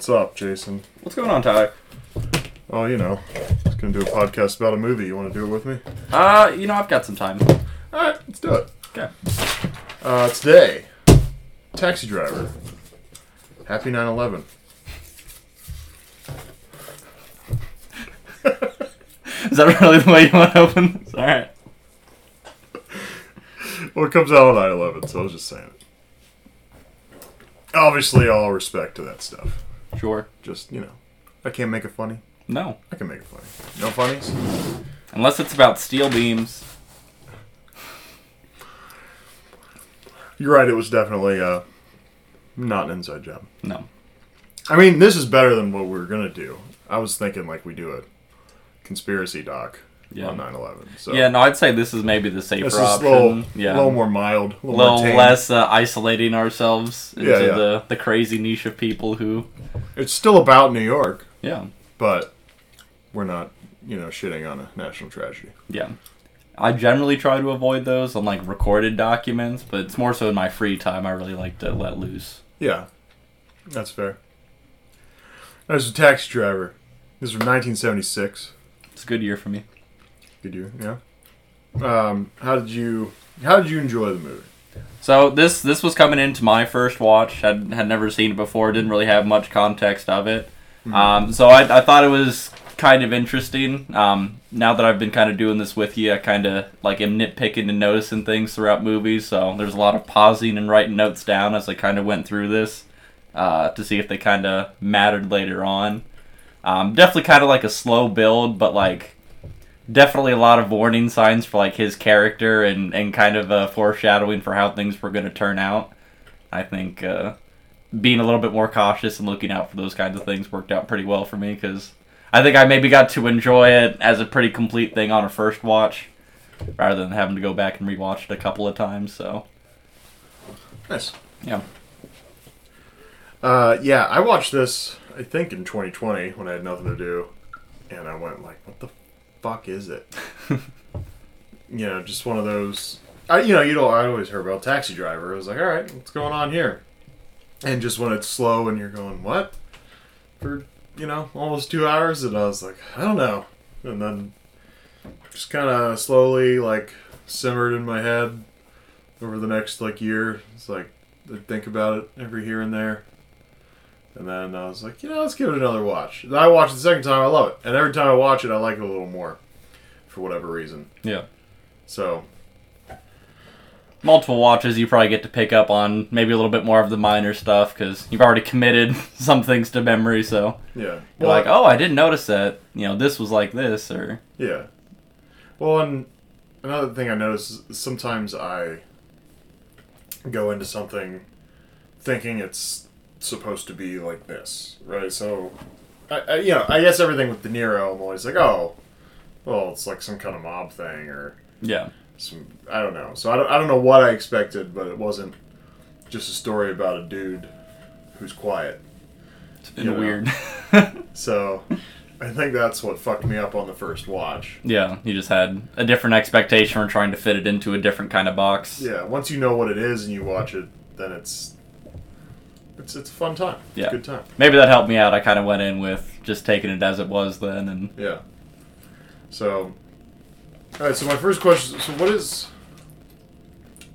What's up, Jason? What's going on, Tyler? Oh, you know, just gonna do a podcast about a movie. You want to do it with me? Uh, you know, I've got some time. All right, let's do it. Okay. Uh, today, Taxi Driver. Happy 9/11. Is that really the way you want to open this? Alright. Well, it comes out on 9/11, so I was just saying it. Obviously, all respect to that stuff. Sure. Just you know, I can't make it funny. No. I can make it funny. No funnies. Unless it's about steel beams. You're right. It was definitely uh, not an inside job. No. I mean, this is better than what we were gonna do. I was thinking like we do a conspiracy doc Yeah. on 9/11. So Yeah, no, I'd say this is maybe the safer this is option. little, yeah. a little more mild, a a little, little less uh, isolating ourselves into Yeah, yeah. the the crazy niche of people who It's still about New York, yeah but we're not, you know, shitting on a national tragedy. yeah i generally try to avoid those on like recorded documents but it's more so in my free time i really like to let loose Yeah, that's fair. I was a taxi driver. This was 1976. it's a good year for me Good year, yeah. Um, how did you How did you enjoy the movie? so this this was coming into my first watch. Had had never seen it before. Didn't really have much context of it. Um, so I, I thought it was kind of interesting. Um, now that i've been kind of doing this with you i kind of like am nitpicking and noticing things throughout movies. So there's a lot of pausing and writing notes down as i kind of went through this uh, to see if they kind of mattered later on. Um, definitely kind of like a slow build but like definitely a lot of warning signs for like his character and and kind of uh, foreshadowing for how things were going to turn out. I think uh, being a little bit more cautious and looking out for those kinds of things worked out pretty well for me because I think I maybe got to enjoy it as a pretty complete thing on a first watch rather than having to go back and rewatch it a couple of times. So Nice. yeah, Uh, yeah, I watched this. I think in 2020 when I had nothing to do, and I went like, "What the fuck is it?" you know, just one of those. I, you know, you know, I always heard about Taxi Driver. I was like, "All right, what's going on here?" And just when it's slow and you're going, "What?" for you know almost two hours, and I was like, "I don't know," and then just kind of slowly like simmered in my head over the next like year. It's like I'd think about it every here and there. And then I was like, you know, let's give it another watch. And I watched it the second time, I love it. And every time I watch it, I like it a little more for whatever reason. yeah. So, Multiple watches, you probably get to pick up on maybe a little bit more of the minor stuff because you've already committed some things to memory. So yeah. You're like, oh, I didn't notice that. You know, this was like this, or Yeah. Well, and another thing I notice is sometimes I go into something thinking it's supposed to be like this, right? So, I, I you know, I guess everything with De Niro, I'm always like, oh, well, it's like some kind of mob thing or yeah, some, I don't know. So I don't, I don't know what I expected, but it wasn't just a story about a dude who's quiet. it's been You know. weird. So, I think that's what fucked me up on the first watch. yeah, you just had a different expectation for trying to fit it into a different kind of box. Yeah, once you know what it is and you watch it, then it's it's it's a fun time. It's Yeah. a good time. Maybe that helped me out. I kind of went in with just taking it as it was then, and Yeah. So, all right. So my first question. So what is?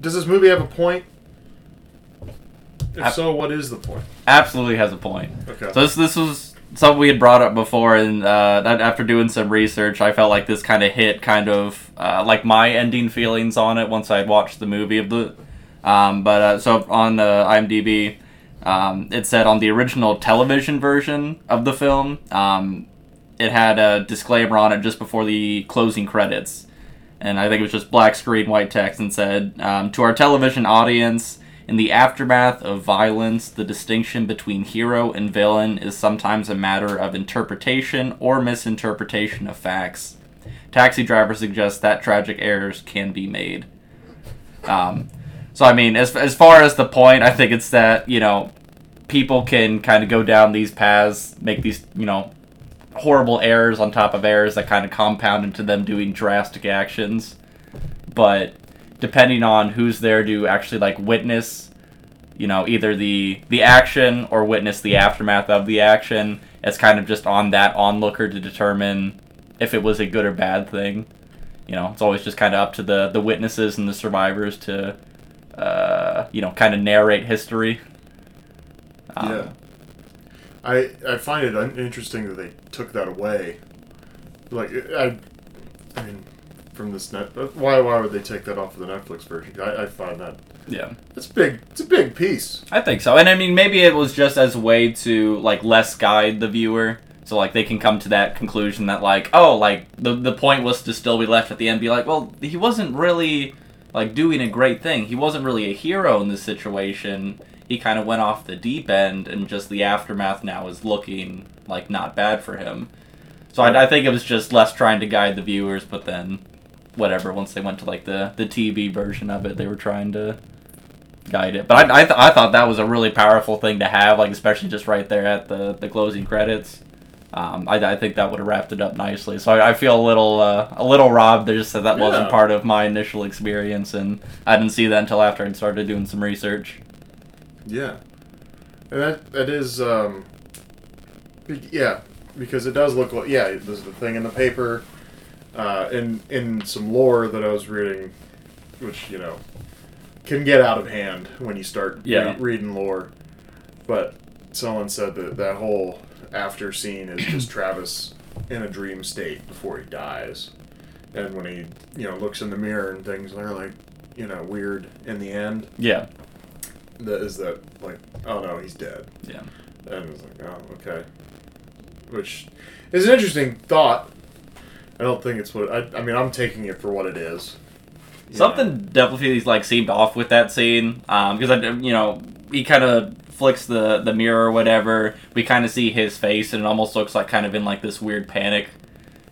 Does this movie have a point? If Ab- so, what is the point? absolutely has a point. Okay. So this this was something we had brought up before, and uh, that after doing some research, I felt like this kind of hit kind of uh, like my ending feelings on it once I had watched the movie of the. Um, but uh, so on uh, IMDb, um, it said on the original television version of the film, um, it had a disclaimer on it just before the closing credits, and I think it was just black screen, white text, and said, um, "To our television audience." In the aftermath of violence, the distinction between hero and villain is sometimes a matter of interpretation or misinterpretation of facts. Taxi Driver suggests that tragic errors can be made. Um, so, I mean, as, as far as the point, I think it's that, you know, people can kind of go down these paths, make these, you know, horrible errors on top of errors that kind of compound into them doing drastic actions. But depending on who's there to actually like witness, you know, either the the action or witness the aftermath of the action, it's kind of just on that onlooker to determine if it was a good or bad thing. You know, it's always just kind of up to the the witnesses and the survivors to, uh, you know, kind of narrate history. Um, yeah. I I find it un- interesting that they took that away. Like I, I mean, from this net. Why why would they take that off of the Netflix version? I, I find that yeah. it's big. It's a big piece. I think so. And I mean, maybe it was just as a way to like less guide the viewer. So like they can come to that conclusion that like, oh, like the the point was to still be left at the end be like, well, he wasn't really like doing a great thing. He wasn't really a hero in this situation. He kind of went off the deep end and just the aftermath now is looking like not bad for him. So I, I think it was just less trying to guide the viewers, but then whatever. Once they went to like the the TV version of it, they were trying to guide it. But I I, th- I thought that was a really powerful thing to have, like especially just right there at the the closing credits. Um, I, I think that would have wrapped it up nicely. So I, I feel a little uh, a little robbed. There just that that wasn't part of my initial experience, and I didn't see that until after I'd started doing some research. Yeah, and that that is um, be- yeah, because it does look like yeah. There's the thing in the paper, uh, in in some lore that I was reading, which you know can get out of hand when you start Yeah. re- reading lore. But someone said that that whole after scene is just Travis in a dream state before he dies, and when he you know looks in the mirror and things are like you know weird in the end. Yeah, that is that like oh no he's dead. Yeah. and it's like oh okay. Which is an interesting thought. I don't think it's what i, I mean i'm taking it for what it is. Something know? definitely like seemed off with that scene um, because I you know he kind of flicks the the mirror or whatever. We kind of see his face and it almost looks like kind of in like this weird panic.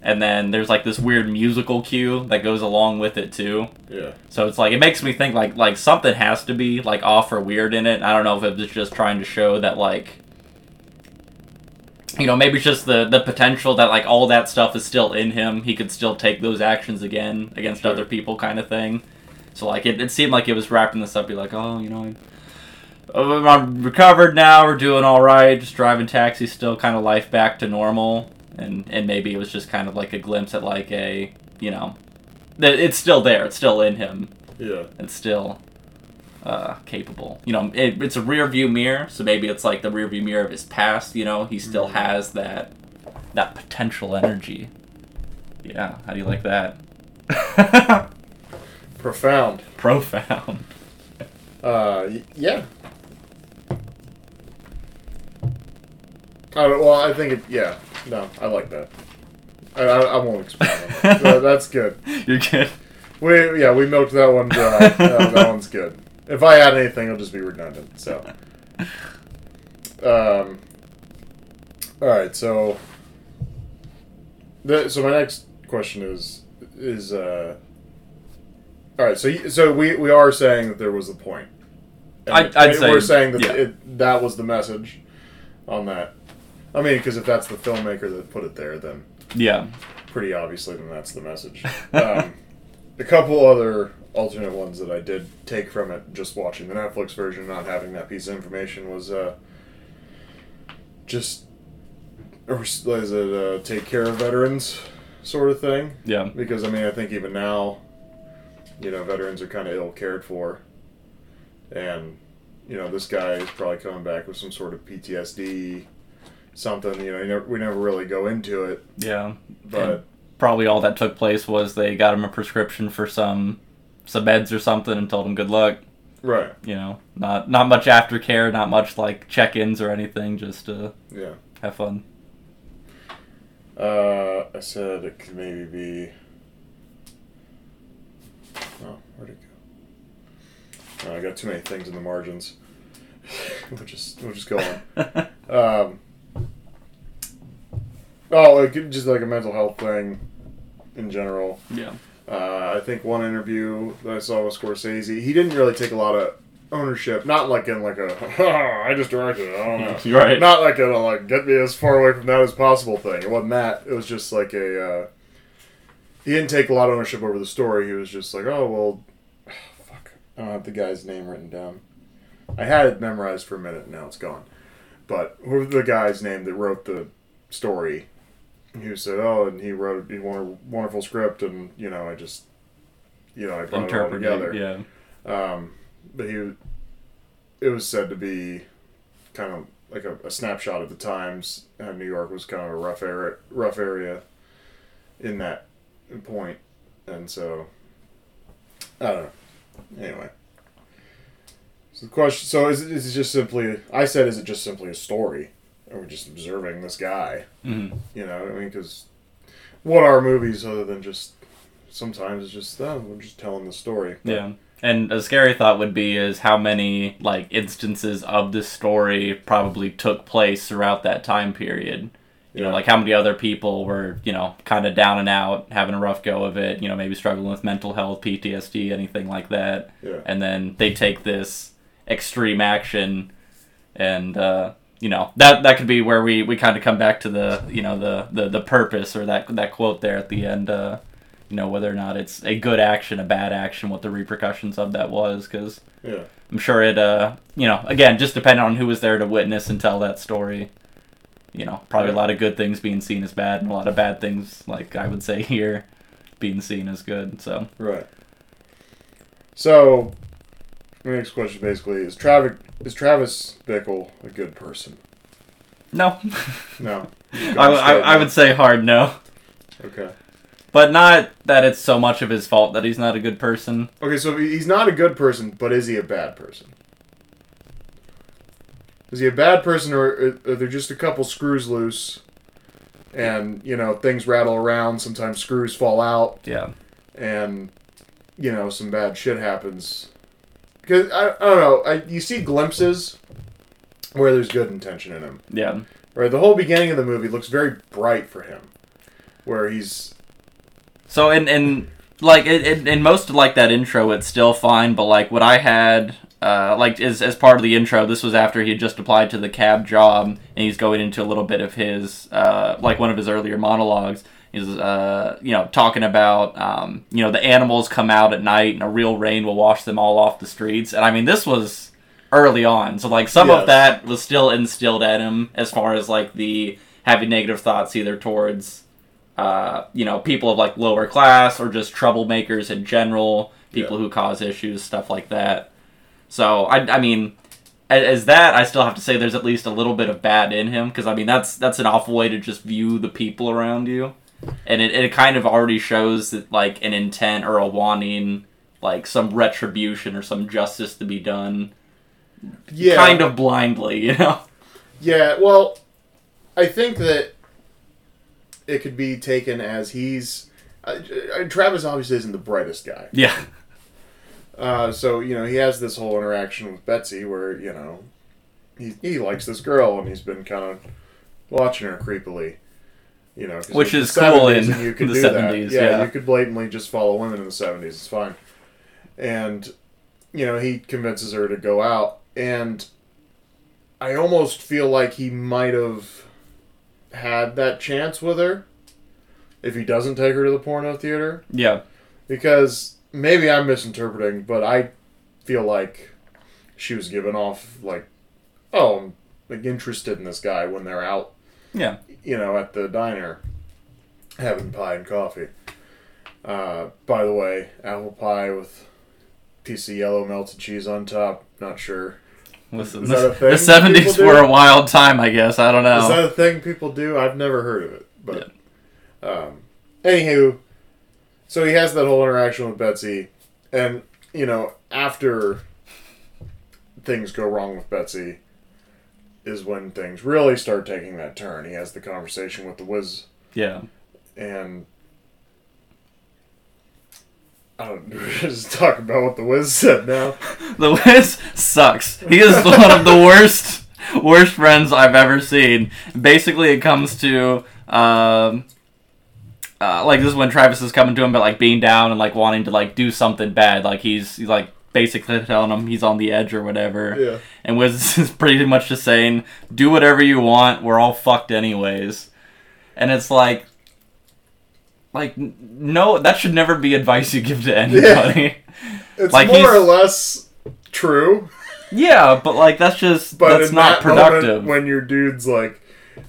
And then there's like this weird musical cue that goes along with it too. yeah So it's like it makes me think like like something has to be like off or weird in it. I don't know if it was just trying to show that like you know maybe it's just the the potential that like all that stuff is still in him. He could still take those actions again against Sure. other people, kind of thing. So like it, it seemed like it was wrapping this up. Be like, oh, you know, I'm recovered now. We're doing all right. Just driving taxi, still kind of life back to normal. And and maybe it was just kind of like a glimpse at like a you know, that it's still there. It's still in him. yeah It's still uh, capable. You know, it, it's a rear view mirror, so maybe it's like the rear view mirror of his past. You know, he still Mhm. has that that potential energy. Yeah, how do you like that? profound Profound. uh yeah I don't, well i think it yeah no i like that i, I, I won't explain that. So that's good You're good. We yeah, we milked that one dry. Uh, that one's good. If I add anything, it'll just be redundant. So, um, all right. So, the, so my next question is is uh, all right. So you- so we we are saying that there was a point. And I'd- I'd we're saying that yeah. it, that was the message on that. I mean, because if that's the filmmaker that put it there, then Yeah. pretty obviously then that's the message. Um, a couple other alternate ones that I did take from it, just watching the Netflix version, not having that piece of information, was uh, just or is it uh, take care of veterans sort of thing? Yeah. Because I mean, I think even now, you know, veterans are kind of ill cared for, and you know, this guy is probably coming back with some sort of PTSD, something. You know, you never, we never really go into it, Yeah. but. Probably all that took place was they got him a prescription for some some meds or something and told him good luck. Right. You know, not not much aftercare, not much like check-ins or anything. Just uh, Yeah. have fun. Uh, I said it could maybe be. Oh, where'd it Oh, I got too many things in the margins. we'll just we'll just go on. um, oh, like, just like a mental health thing in general. Yeah. Uh, I think one interview that I saw with Scorsese, he didn't really take a lot of ownership. Not like in like a I just directed it. I don't know. You're right. Not like a like get me as far away from that as possible thing. It wasn't that. It was just like a. Uh, he didn't take a lot of ownership over the story. He was just like, oh well, fuck. I don't have the guy's name written down. I had it memorized for a minute. And now it's gone. But who the guy's name that wrote the story? He said, "Oh, and he wrote a won- wonderful script, and you know, I just, you know, I brought it all together." Yeah. Um, but he, it was said to be kind of like a, a snapshot of the times. How New York was kind of a rough area, rough area in that point, and so I don't know. Anyway, so the question: So is it, is it just simply? I said, is it just simply a story? Or we're just observing this guy? Mhm. You know, I mean, because what are movies other than just sometimes it's just oh, we're just telling the story. But- Yeah. And a scary thought would be is how many like instances of this story probably took place throughout that time period. You know, like how many other people were, you know, kind of down and out, having a rough go of it, you know, maybe struggling with mental health, PTSD, anything like that. Yeah. And then they take this extreme action and uh you know, that that could be where we, we kind of come back to the you know the, the, the purpose or that that quote there at the end. Uh, you know whether or not it's a good action, a bad action, what the repercussions of that was, because Yeah. I'm sure it. Uh, you know, again, just depending on who was there to witness and tell that story. You know, probably a lot of good things being seen as bad, and a lot of bad things, like I would say here, being seen as good. So Right. So, next question basically is Travis is Travis Bickle a good person? no, No. I, I, I would say hard no, Okay. but not that it's so much of his fault that he's not a good person. Okay, so he's not a good person, but is he a bad person? Is he a bad person, or are are there just a couple screws loose, and you know things rattle around? Sometimes screws fall out, Yeah, and you know some bad shit happens. Because I, I don't know, I, you see glimpses where there's good intention in him. yeah, Right, the whole beginning of the movie looks very bright for him, where he's So in in like in, most of like that intro, it's still fine. But like what I had, uh, like as as part of the intro, this was after he had just applied to the cab job, and he's going into a little bit of his uh, like one of his earlier monologues. He's uh, you know talking about um, you know the animals come out at night and a real rain will wash them all off the streets. And I mean this was early on, so like some Yes. of that was still instilled at him as far as like the having negative thoughts either towards uh, you know, people of like lower class or just troublemakers in general, people Yeah. who cause issues, stuff like that. So I, I mean, as, as that, I still have to say there's at least a little bit of bad in him because I mean that's that's an awful way to just view the people around you, and it, it kind of already shows that like an intent or a wanting like some retribution or some justice to be done, yeah, kind of blindly, you know. Yeah, well, I think that it could be taken as he's. Uh, uh, Travis obviously isn't the brightest guy. Yeah, Uh, so, you know, he has this whole interaction with Betsy where, you know, he, he likes this girl and he's been kind of watching her creepily. You know, Which is cool in you could the do that. 70s, Yeah, yeah. you could blatantly just follow women in the 70s. It's fine. And, you know, he convinces her to go out. And I almost feel like he might have had that chance with her if he doesn't take her to the porno theater yeah, because maybe I'm misinterpreting, but I feel like she was giving off like, oh, I'm like interested in this guy when they're out, yeah. You know, at the diner having pie and coffee. Uh, by the way, apple pie with piece of yellow melted cheese on top. Not sure. Listen, Is that a the- thing the seventies people do? were a wild time, I guess. I don't know. Is that a thing people do? I've never heard of it. But um, anywho, so he has that whole interaction with Betsy, and you know after things go wrong with Betsy, is when things really start taking that turn. He has the conversation with the Wiz, yeah, and I don't just talk about what the Wiz said now. The Wiz sucks. He is one of the worst worst friends I've ever seen. Basically, it comes to um, uh, like this is when Travis is coming to him, but like being down and like wanting to like do something bad. Like he's, he's like basically telling him he's on the edge or whatever. Yeah. And Wiz is pretty much just saying, "Do whatever you want. We're all fucked anyways." And it's like, like no, that should never be advice you give to anybody. It's Like, more or less true, Yeah, but like that's just but that's not that productive. when your dude's like,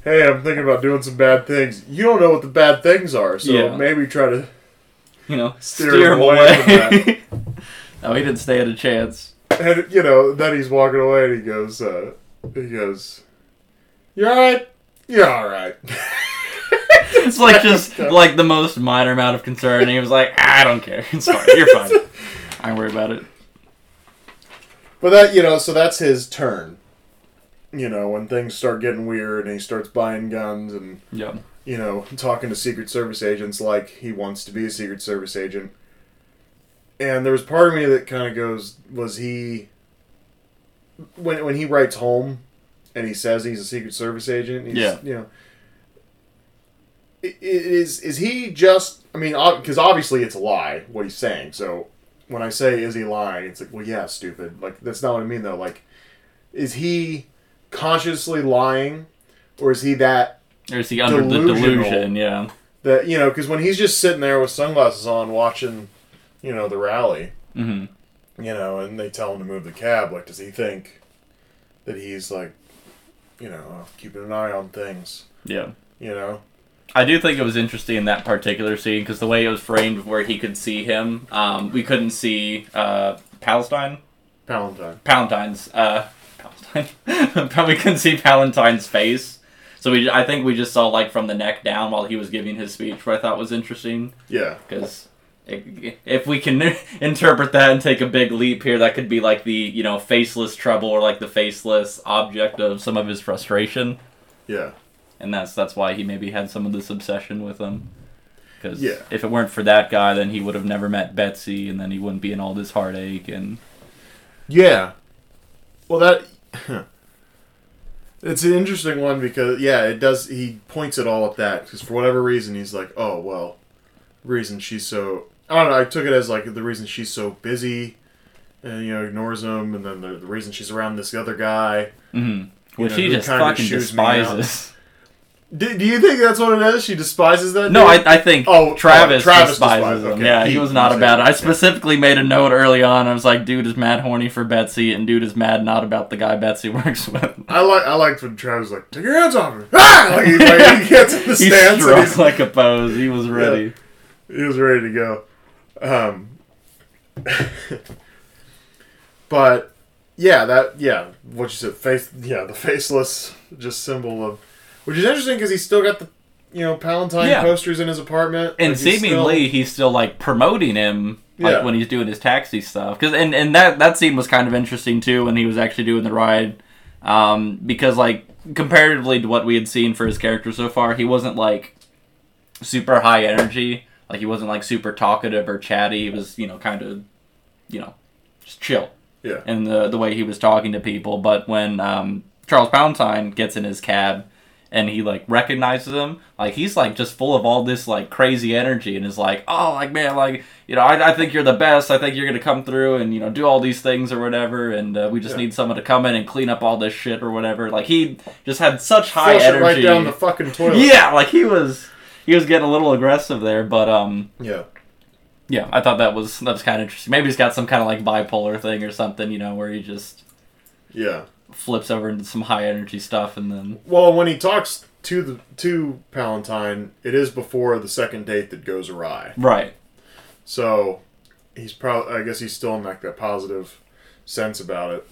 "Hey, I'm thinking about doing some bad things," you don't know what the bad things are, so Yeah. maybe try to. you know, Steer steer, him away away. no, he didn't stand a chance. And you know, then he's walking away, and he goes, uh, "He goes, you all right? You're all right." It's like just like the most minor amount of concern. And he was like, "I don't care. It's fine. You're fine. I don't worry about it." But that you know, so that's his turn. You know, when things start getting weird, and he starts buying guns and Yeah. you know, talking to Secret Service agents like he wants to be a Secret Service agent. And there was part of me that kind of goes, was he when when he writes home and he says he's a Secret Service agent? He's, Yeah. you know, is is he just? I mean, because obviously it's a lie what he's saying. So when I say is he lying, it's like, well, yeah, stupid. Like that's not what I mean though. Like, is he consciously lying, or is he that Or is he under the delusion? Yeah. that you know because when he's just sitting there with sunglasses on watching you know the rally hmm you know and they tell him to move the cab like does he think that he's like you know keeping an eye on things Yeah. you know I do think it was interesting in that particular scene because the way it was framed, where he could see him, um, we couldn't see uh, Palestine, Palantine. Palantine's, uh, Palestine. Probably couldn't see Palantine's face. So we, I think we just saw like from the neck down while he was giving his speech, which I thought was interesting. yeah because if we can interpret that and take a big leap here, that could be like the you know faceless trouble or like the faceless object of some of his frustration, yeah and that's that's why he maybe had some of this obsession with him. Because Yeah. if it weren't for that guy, then he would have never met Betsy, and then he wouldn't be in all this heartache. And yeah well that it's an interesting one because yeah it does he points it all at that because for whatever reason he's like oh well reason she's so i don't know i took it as like the reason she's so busy and you know ignores him and then the, the reason she's around this other guy Mm-hmm. Which know, he just fucking despises. do, do you think that's what it is she despises that No, dude? I, I think Oh, Travis, oh, Travis despises despises, him. okay. Yeah, he, He- was not he about it. I yeah. specifically made a note early on. I was like, dude is mad horny for Betsy, and dude is mad not about the guy Betsy works with. I like I liked when Travis was like take your hands off me ah! like, he, like, he gets in the he stance and struck he's, like a pose. He was ready. he was ready to go um but yeah that yeah what you said face yeah the faceless just symbol of which is interesting because he's still got the you know Palantine Yeah. posters in his apartment And Like, he's seemingly, still- he's still like promoting him, like Yeah. when he's doing his taxi stuff. Because and and that that scene was kind of interesting too when he was actually doing the ride, um, because like comparatively to what we had seen for his character so far, he wasn't like super high energy. Like he wasn't like super talkative or chatty. He was you know kind of, you know, just chill. yeah and the the way he was talking to people. But when um, Charles Palantine gets in his cab and he like recognizes him, like he's like just full of all this like crazy energy and is like, oh, like man, like you know, I, I think you're the best. I think you're gonna come through and you know do all these things or whatever. And uh, we just Yeah. need someone to come in and clean up all this shit or whatever. Like he just had such high flush it energy. right down the fucking toilet yeah, like he was. He was getting a little aggressive there, but um, yeah yeah, I thought that was that was kind of interesting. Maybe he's got some kind of like bipolar thing or something, you know, where he just yeah flips over into some high energy stuff and then Well, when he talks to the to Palantine, it is before the second date that goes awry. right So he's probably I guess he's still in like that positive sense about it.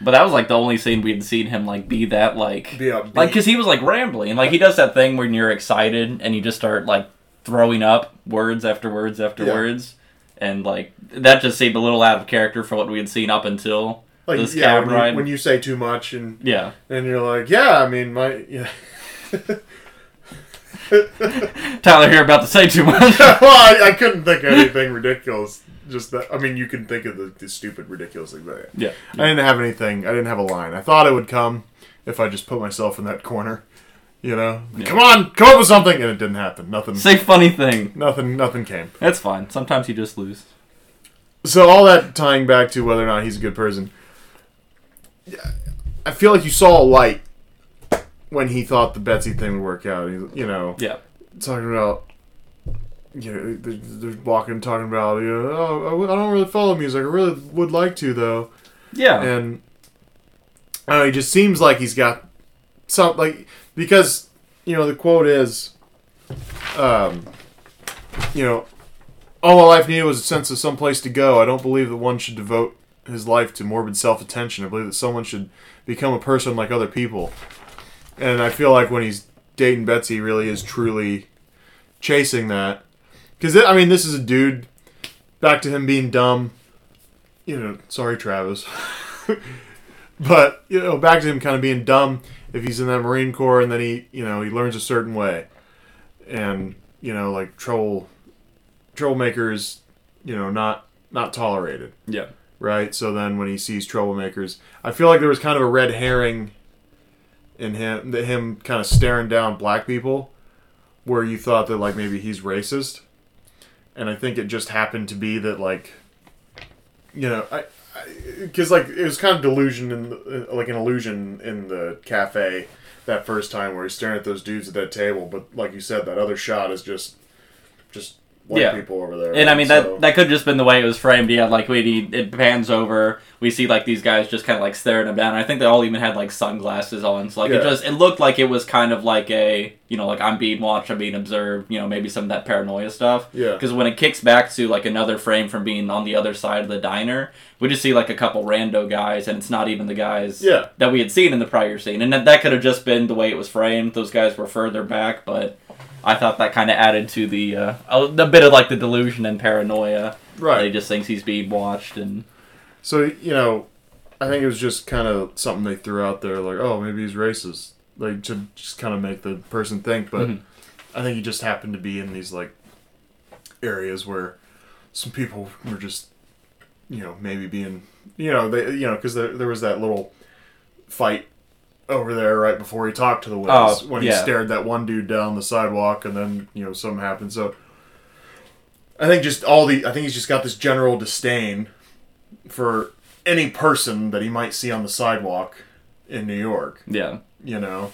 But that was like the only scene we had seen him like be that like Be upbeat. like because he was like rambling like he does that thing when you're excited and you just start like throwing up words after words after Yeah. words and like that just seemed a little out of character for what we had seen up until like this yeah, cab when you, ride when you say too much and yeah and you're like, yeah, I mean my yeah. Tyler here about to say too much. well, I, I couldn't think of anything ridiculous. Just that. I mean, you can think of the, the stupid, ridiculous thing, but yeah. I didn't have anything. I didn't have a line. I thought it would come if I just put myself in that corner. You know, Yeah. come on, come up with something, and it didn't happen. Nothing. Say funny thing. Nothing. Nothing came. That's fine. Sometimes you just lose. So all that tying back to whether or not he's a good person. I feel like you saw a light when he thought the Betsy thing would work out. You know, Yeah. talking about. You know, they're, they're walking, and talking about. You know, oh, I don't really follow music. I really would like to, though. Yeah. and I don't know, he just seems like he's got some like because you know the quote is, um, you know, all my life needed was a sense of some place to go. I don't believe that one should devote his life to morbid self attention. I believe that someone should become a person like other people, and I feel like when he's dating Betsy, he really is truly chasing that. Because I mean, this is a dude. Back to him being dumb. You know, sorry, Travis. but you know, back to him kind of being dumb if he's in that Marine Corps and then he, you know, he learns a certain way, and you know, like troll, troublemakers, you know, not not tolerated, yeah. right? So then when he sees troublemakers, I feel like there was kind of a red herring in him, that him kind of staring down black people, where you thought that like maybe he's racist, and I think it just happened to be that like, you know, I because like it was kind of delusion in the, uh, like an illusion in the cafe that first time where he's staring at those dudes at that table, but like you said, that other shot is just just white Yeah. people over there. And I mean so- that that could just been the way it was framed. Yeah, like we it pans over, we see like these guys just kind of like staring him down. I think they all even had like sunglasses on, so like it just it looked like it was kind of like a you know like I'm being watched, I'm being observed. You know maybe some of that paranoia stuff. Yeah. Because when it kicks back to like another frame from being on the other side of the diner, we just see like a couple rando guys, and it's not even the guys Yeah. that we had seen in the prior scene, and that, that could have just been the way it was framed. Those guys were further back, but I thought that kind of added to the uh, a, bit of like the delusion and paranoia. Right. That he just thinks he's being watched, and So you know, I think it was just kind of something they threw out there, like, oh, maybe he's racist, like to just kind of make the person think. But Mhm. I think he just happened to be in these like areas where some people were just, you know, maybe being, you know, they, you know, because there, there was that little fight over there right before he talked to the witness Oh, when he stared that one dude down the sidewalk, and then you know something happened. So. I think just all the I think he's just got this general disdain for any person that he might see on the sidewalk in New York, yeah, you know.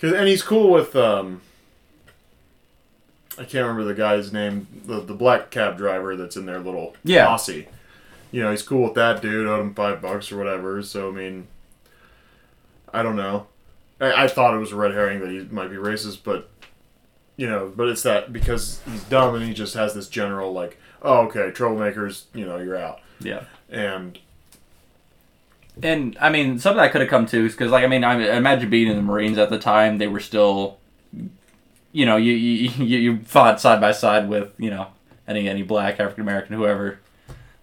Cause, and he's cool with um I can't remember the guy's name, the the black cab driver that's in their little Yeah. posse. You know, he's cool with that dude, owed him five bucks or whatever, so I mean I don't know. I, I thought it was a red herring that he might be racist, but you know, but it's that because he's dumb and he just has this general like, oh okay, troublemakers, you know, you're out. yeah. And And I mean, some of that could have come too, because like I mean, I imagine being in the Marines at the time, they were still, you know, you you, you you fought side by side with you know any any black African American whoever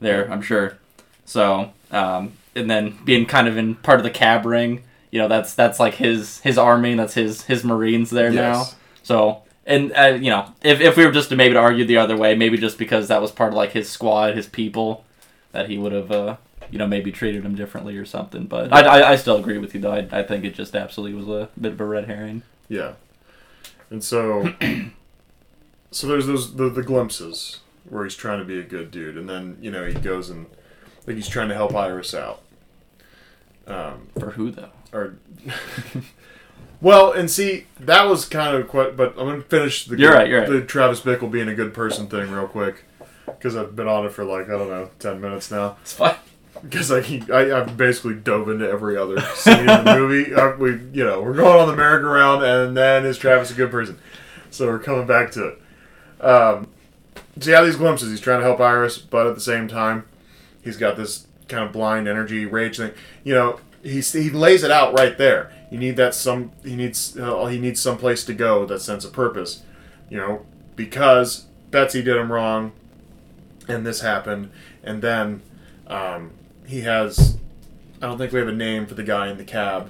there, I'm sure. So um, and then being kind of in part of the cab ring, you know, that's that's like his his army, that's his his Marines there now. So and uh, you know, if if we were just to maybe to argue the other way, maybe just because that was part of like his squad, his people, that he would have. Uh, you know, maybe treated him differently or something. But I, I, I still agree with you, though. I, I think it just absolutely was a bit of a red herring. Yeah, and so so there's those the, the glimpses where he's trying to be a good dude, and then you know he goes and like he's trying to help Iris out. Um, For who, though? Or well, and see that was kind of quite. But I'm gonna finish the You're right, you're right. the Travis Bickle being a good person thing real quick because I've been on it for like I don't know ten minutes now. It's fine. Because I, I I've basically dove into every other scene in the movie. Uh, we you know we're going on the merry-go-round, and then is Travis a good person? So we're coming back to it. Um, so yeah, these glimpses. He's trying to help Iris, but at the same time, he's got this kind of blind energy rage thing. You know, he he lays it out right there. You need that some. He needs uh, he needs some place to go. That sense of purpose. You know, because Betsy did him wrong, and this happened, and then um, he has. I don't think we have a name for the guy in the cab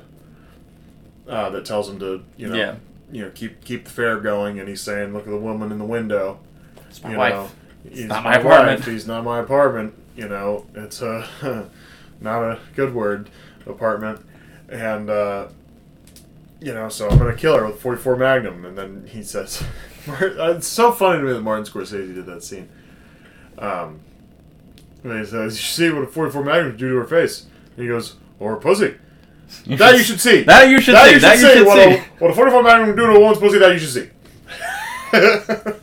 uh, that tells him to, you know, Yeah. you know keep keep the fare going, and he's saying, "Look at the woman in the window." It's my you wife. know, he's not my apartment. He's not my apartment. You know, it's a not a good word, apartment, and uh, you know, so I'm gonna kill her with 44 Magnum, and then he says, "It's so funny to me that Martin Scorsese did that scene." Um, and he says, "You see what a 44 Magnum do to her face?" And he goes, "Or her pussy." That you should see. That you should That see. you should That you should what, see. A, what a 44 Magnum do to a woman's pussy. That you should see.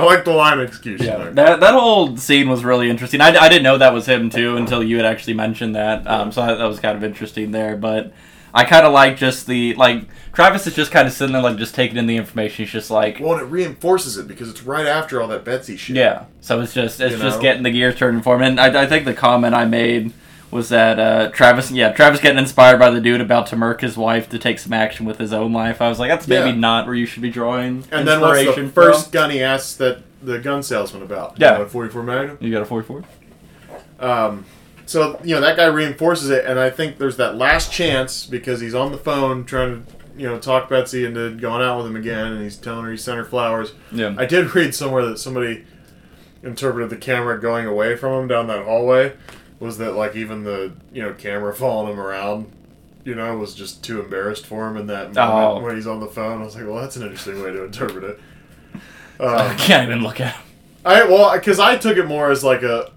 I like the line execution Yeah, there. that that whole scene was really interesting. I, I didn't know that was him too until you had actually mentioned that. Um, so that, that was kind of interesting there. But I kind of like just the like Travis is just kind of sitting there like just taking in the information. He's just like, Well, and it reinforces it because it's right after all that Betsy shit. yeah. So it's just it's You just know? getting the gears turning for him. And I, I think the comment I made was that uh, Travis, yeah, Travis getting inspired by the dude about to murk his wife to take some action with his own life. I was like, that's maybe Yeah. not where you should be drawing And then what's the first gun he asks that the gun salesman about? Yeah. You know, 44 Magnum. You got a forty-four. Um, so you know that guy reinforces it, and I think there's that last chance because he's on the phone trying to you know talk Betsy into going out with him again, and he's telling her he sent her flowers. Yeah. I did read somewhere that somebody interpreted the camera going away from him down that hallway was that like even the you know camera following him around you know was just too embarrassed for him in that moment Oh. when he's on the phone. I was like, well, that's an interesting way to interpret it. I Um, can't even look at him. I well, because I took it more as like a,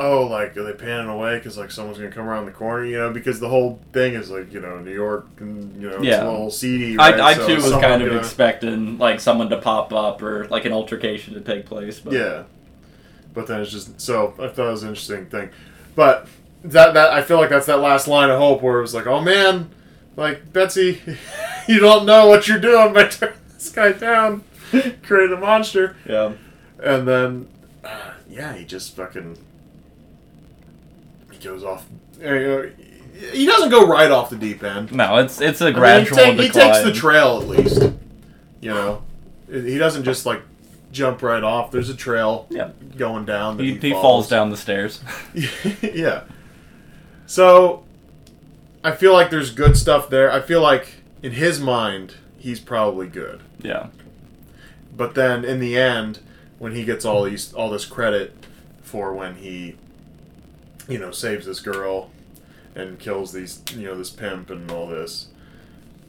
oh, like are they panning away because like someone's gonna come around the corner, you know? Because the whole thing is like you know New York and you know it's a little seedy. Right? I, I So too was kind of gonna- expecting like someone to pop up or like an altercation to take place. But yeah, but then it's just so I thought it was an interesting thing, but that that I feel like that's that last line of hope where it was like, oh man, like Betsy, you don't know what you're doing by turning this guy down, create a monster. yeah, And then, uh, yeah, he just fucking. He goes off. uh, He doesn't go right off the deep end. no, it's it's a I mean, gradual he, he takes the trail at least. You know, he doesn't just like jump right off. There's a trail Yeah. going down. He, he, he falls down the stairs. yeah. So, I feel like there's good stuff there. I feel like in his mind, he's probably good. yeah, But then in the end, when he gets all these all this credit for when he, you know, saves this girl and kills these you know this pimp and all this,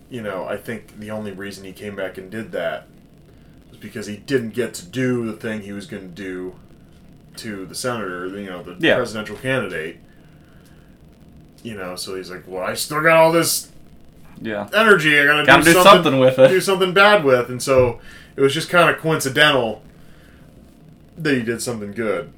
you know, I think the only reason he came back and did that because he didn't get to do the thing he was going to do to the senator, you know, the Yeah. presidential candidate. You know, so he's like, "Well, I still got all this yeah. energy. I gotta, Gotta do, do something, something with it. do something bad with." And so it was just kind of coincidental that he did something good.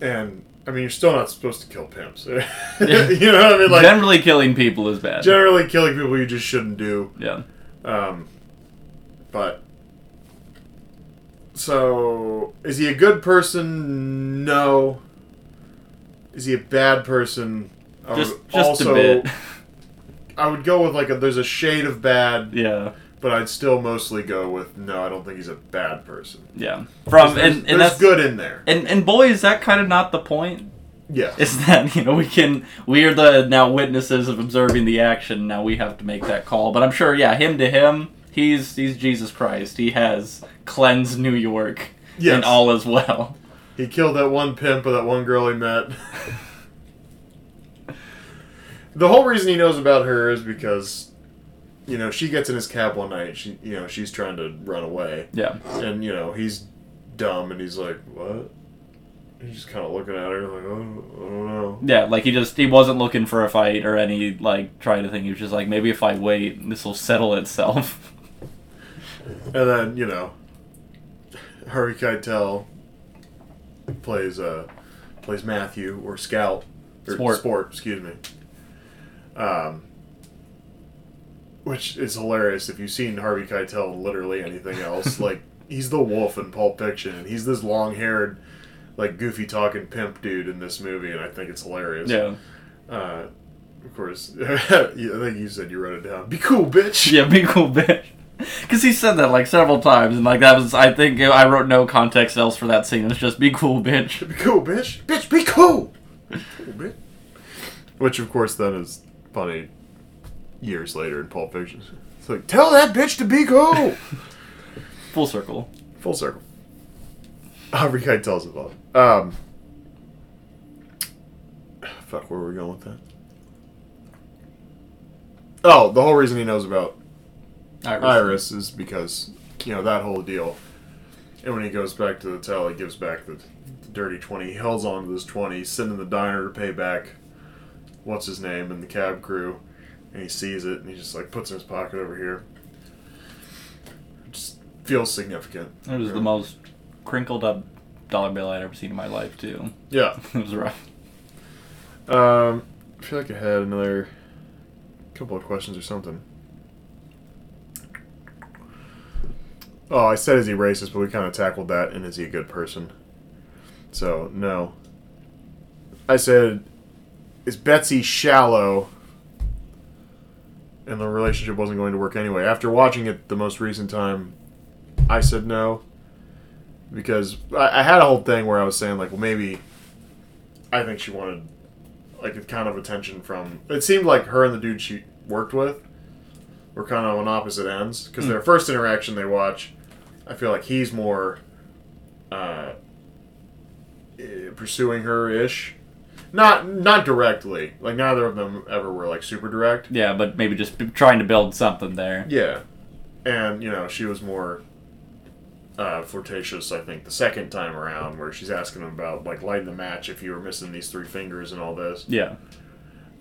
And I mean, you're still not supposed to kill pimps. you know what I mean? Like Generally, killing people is bad. generally, killing people you just shouldn't do. yeah, Um, but so is he a good person? No. Is he a bad person? I just just also, a bit. I would go with like a there's a shade of bad, yeah, but I'd still mostly go with no. I don't think he's a bad person. yeah. From there's, and, there's that's good in there. And and boy, is that kind of not the point? Yeah, Is that you know we can we are the now witnesses of observing the action. Now we have to make that call. But I'm sure, yeah, him to him, he's he's Jesus Christ. He has cleansed New York, Yes. and all is well. he killed that one pimp or that one girl he met. the whole reason he knows about her is because, you know, she gets in his cab one night. She, you know, she's trying to run away, Yeah, and you know he's dumb, and he's like, "What?" He's just kind of looking at her like, "Oh, I don't know." yeah. Like he just he wasn't looking for a fight or any like trying to think. He was just like maybe if I wait, this will settle itself. And then you know, Harvey Keitel plays uh plays Matthew or Scout or Sport. Sport, excuse me. Um, which is hilarious if you've seen Harvey Keitel in literally anything else. like he's the wolf in Pulp Fiction, and he's this long haired, like goofy talking pimp dude in this movie, and I think it's hilarious. yeah, Uh, of course, I think you said you wrote it down. Be cool, bitch. yeah. Be cool, bitch. Because he said that like several times, and like that was I think I wrote no context else for that scene. It's just be cool, bitch. Be cool, bitch. Bitch, be cool. Be cool, bitch. Which, of course, then is funny years later in Pulp Fiction. It's like, tell that bitch to be cool. Full circle. Full circle. Harvey Keitel tells us about. Um, fuck, where were we going with that? Oh, the whole reason he knows about Iris. Iris is because you know that whole deal. And when he goes back to the hotel, he gives back the, the dirty twenty. He holds on to this twenty, he's sitting in the diner to pay back. What's his name and the cab crew, and he sees it and he just like puts it in his pocket over here. It just feels significant. It was the most crinkled up dollar bill I'd ever seen in my life too. Yeah. it was rough. Um, I feel like I had another couple of questions or something. Oh, I said is he racist, but we kind of tackled that, and is he a good person? So no. I said, is Betsy shallow? And the relationship wasn't going to work anyway. After watching it the most recent time, I said no. Because I, I had a whole thing where I was saying like, well, maybe I think she wanted like a kind of attention from. It seemed like her and the dude she worked with were kind of on opposite ends because hmm. their first interaction they watch, I feel like he's more uh, eh, pursuing her ish, not not directly. Like neither of them ever were like super direct. Yeah, but maybe just b- trying to build something there. Yeah, and you know she was more uh, flirtatious. I think the second time around, where she's asking him about like lighting the match if you were missing these three fingers and all this. Yeah,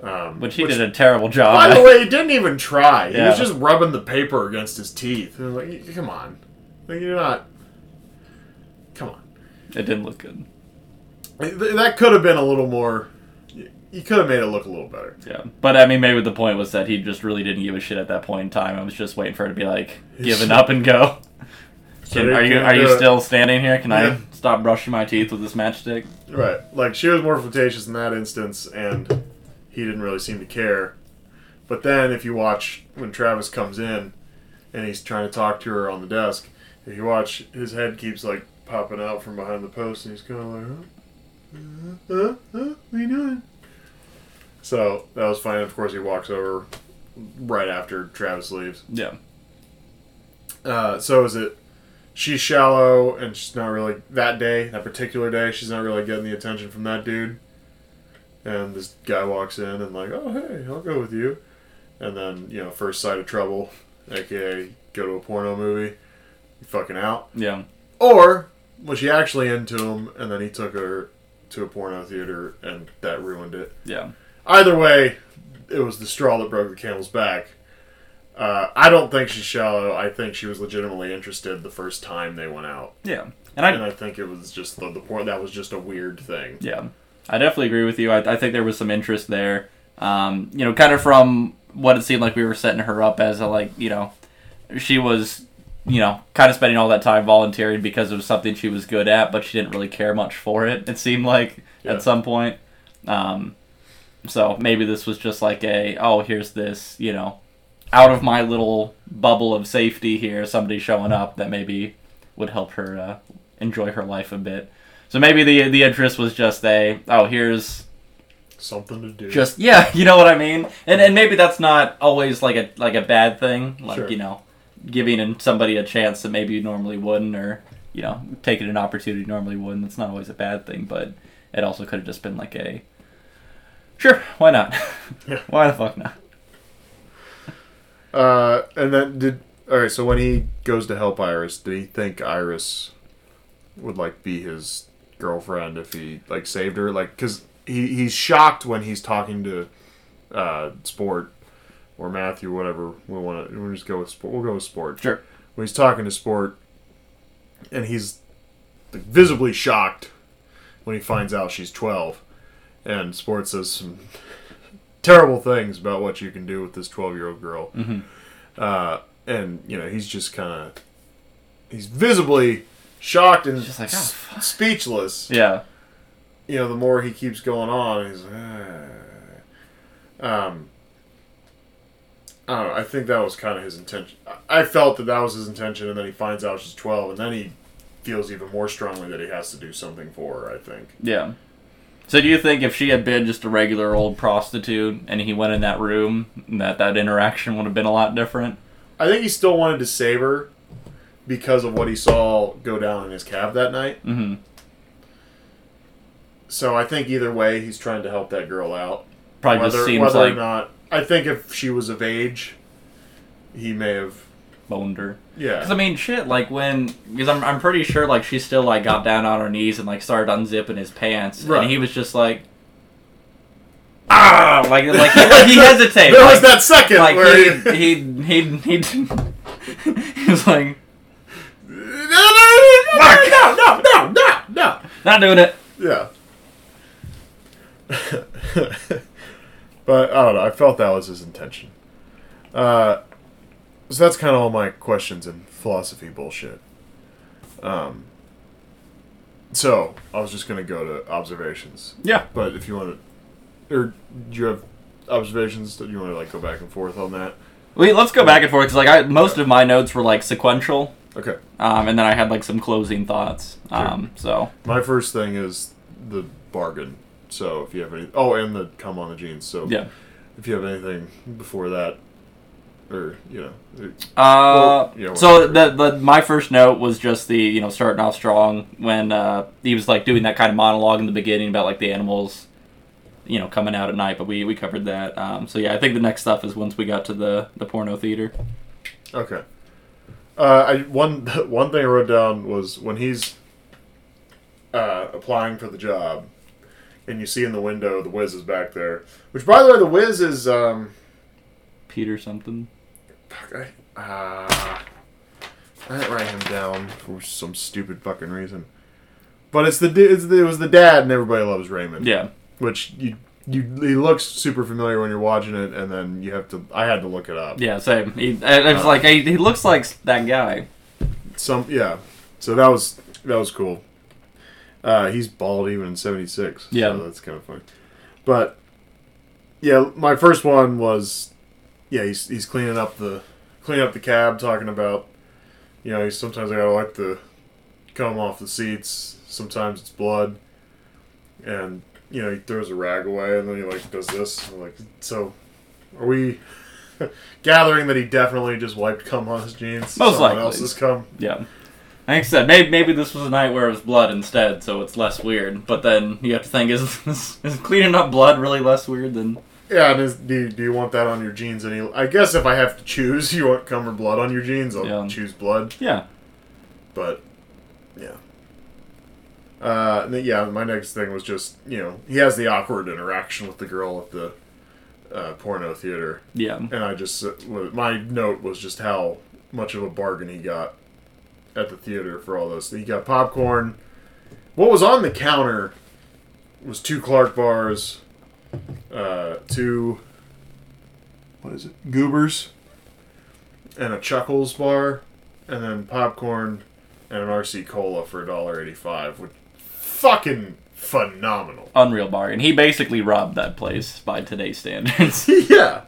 Um, but he which- did a terrible job. By the way, he didn't even try. He Yeah. was just rubbing the paper against his teeth. Like, come on, like you're not. Come on, it didn't look good. That could have been a little more. You could have made it look a little better. Yeah, but I mean, maybe the point was that he just really didn't give a shit at that point in time. I was just waiting for her to be like, giving up and go. So Can, are you are you it. still standing here? Can Yeah. I stop brushing my teeth with this matchstick? Right. Like she was more flirtatious in that instance, and he didn't really seem to care. But then, if you watch when Travis comes in, and he's trying to talk to her on the desk, you watch, his head keeps like popping out from behind the post, and he's kind of like, huh? Huh? Huh? What are you doing? So that was fine. Of course, he walks over right after Travis leaves. Yeah, Uh, so is it? She's shallow, and she's not really that day, that particular day. She's not really getting the attention from that dude. And this guy walks in and like, oh hey, I'll go with you. And then you know, first sight of trouble, aka go to a porno movie, you fucking out. yeah, Or was she actually into him, and then he took her to a porno theater, and that ruined it. yeah. Either way, it was the straw that broke the camel's back. Uh, I don't think she's shallow. I think she was legitimately interested the first time they went out, Yeah, and I and I think it was just the, the point that was just a weird thing. Yeah, I definitely agree with you. I, I think there was some interest there. Um, you know, kind of from what it seemed like we were setting her up as a like, you know, she was, you know, kind of spending all that time volunteering because it was something she was good at, but she didn't really care much for it. It seemed like Yeah. at some point. Um, so maybe this was just like a, oh, here's this, you know, out of my little bubble of safety here, somebody showing up that maybe would help her uh, enjoy her life a bit. So maybe the the interest was just a oh here's Something to do. just yeah you know what I mean and and maybe that's not always like a like a bad thing like Sure. you know giving somebody a chance that maybe you normally wouldn't or you know taking an opportunity you normally wouldn't that's not always a bad thing but it also could have just been like a sure why not Yeah. why the fuck not Uh, and then did all right. So when he goes to help Iris, did he think Iris would like be his girlfriend if he like saved her? Like, cause he he's shocked when he's talking to uh, Sport or Matthew, whatever we want to. We'll just go with Sport. We'll go with Sport. sure when he's talking to Sport, and he's like, visibly shocked when he finds out she's twelve, and Sport says some terrible things about what you can do with this twelve-year-old girl, Mhm. uh, and you know he's just kind of he's visibly shocked and Just like, oh, s- speechless. yeah You know, the more he keeps going on, he's like, "Ah." um. I don't know. I think that was kind of his intention. I felt that that was his intention, and then he finds out she's twelve, and then he feels even more strongly that he has to do something for her. I think. Yeah. So do you think if she had been just a regular old prostitute and he went in that room, that that interaction would have been a lot different? I think he still wanted to save her because of what he saw go down in his cab that night. Mm-hmm. So I think either way, he's trying to help that girl out. Probably whether just seems whether like or not, I think if she was of age, he may have. boned her. Yeah. Because I mean, shit. Like when, because I'm, I'm pretty sure like she still like got down on her knees and like started unzipping his pants, Right. and he was just like, ah, like like he, like, he hesitated. there was that second like where he he he he, he was like no, no, no, no, no, no. No! Not doing it. Yeah. but I don't know. I felt that was his intention. Uh, so that's kind of all my questions and philosophy bullshit. Um. So I was just gonna go to observations, Yeah. but if you want to, or do you have observations that you want to like go back and forth on that? We let's go back and forth because like I most of my notes were like sequential, Okay. um, and then I had like some closing thoughts. Um, so My first thing is the bargain. So if you have any, oh, and the come on the jeans. So yeah. if you have anything before that, or you know, Uh, Well, yeah, so the, the my first note was just the you know starting off strong when uh, he was like doing that kind of monologue in the beginning about like the animals, you know, coming out at night. But we, we covered that. Um, so yeah, I think the next stuff is once we got to the the porno theater. okay. Uh, I one one thing I wrote down was when he's uh, applying for the job, and you see in the window the Wiz is back there. Which, by the way, the Wiz is um, Peter something. fuck, I, uh, I didn't write him down for some stupid fucking reason. But it's the, it's the it was the dad, and everybody loves Raymond. Yeah. which you you he looks super familiar when you're watching it, and then you have to. I had to look it up. Yeah, same. He, and it was like he, he looks like that guy. Some yeah. So that was that was cool. Uh, he's bald even in '76. Yeah. so that's kind of funny. But yeah, my first one was yeah he's he's cleaning up the cleaning up the cab, talking about you know he's sometimes I gotta wipe the cum off the seats. Sometimes it's blood, and you know he throws a rag away, and then he like does this. I'm like so, are we? Gathering that he definitely just wiped cum on his jeans. Most Someone likely. else's cum. Yeah. Like I said, maybe, maybe this was a night where it was blood instead, so it's less weird. But then you have to think, is, is, is cleaning up blood really less weird than... Yeah, and is, do, you, do you want that on your jeans? Any? I guess if I have to choose, you want cum or blood on your jeans, I'll Yeah. choose blood. Yeah. But yeah, uh, yeah. My next thing was just you know he has the awkward interaction with the girl at the uh, porno theater, Yeah. and I just uh, my note was just how much of a bargain he got at the theater for all those. He got popcorn. What was on the counter was two Clark bars, uh, two what is it, Goobers, and a Chuckles bar, and then popcorn and an RC cola for a dollar eighty-five, which fucking phenomenal. Unreal bargain. He basically robbed that place by today's standards. yeah.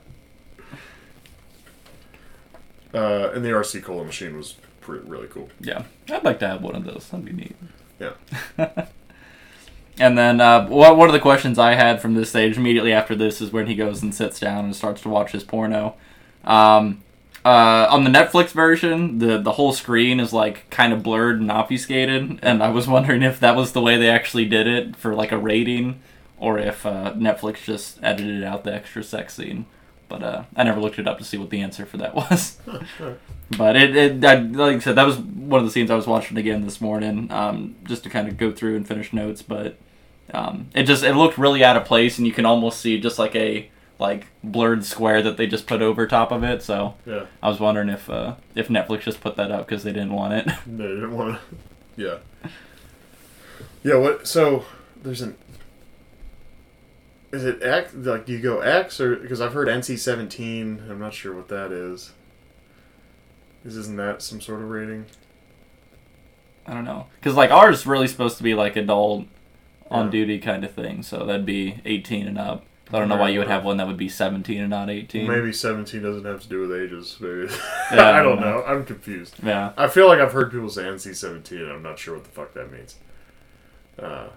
Uh, and the RC cola machine was really cool. yeah. I'd like to have one of those. That'd be neat. Yeah. And then uh, one of the questions I had from this stage immediately after this is when he goes and sits down and starts to watch his porno. Um, uh, on the Netflix version, the the whole screen is like kind of blurred and obfuscated, and I was wondering if that was the way they actually did it for like a rating, or if uh, Netflix just edited out the extra sex scene. But uh, I never looked it up to see what the answer for that was. But it, it I, like I said, that was one of the scenes I was watching again this morning, um, just to kind of go through and finish notes. But um, it just it looked really out of place, and you can almost see just like a like blurred square that they just put over top of it. So Yeah. I was wondering if uh, if Netflix just put that up because they didn't want it. They didn't want to. Yeah. Yeah. What? So there's an. Is it X? Like, do you go X or because I've heard NC seventeen? I'm not sure what that is. Is isn't that some sort of rating? I don't know because like ours is really supposed to be like adult on Yeah. duty kind of thing, so that'd be 18 and up. I don't know why you would have one that would be 17 and not 18. Maybe seventeen doesn't have to do with ages. Maybe Yeah, I don't know. I'm confused. Yeah. I feel like I've heard people say NC seventeen. I'm not sure what the fuck that means. Uh,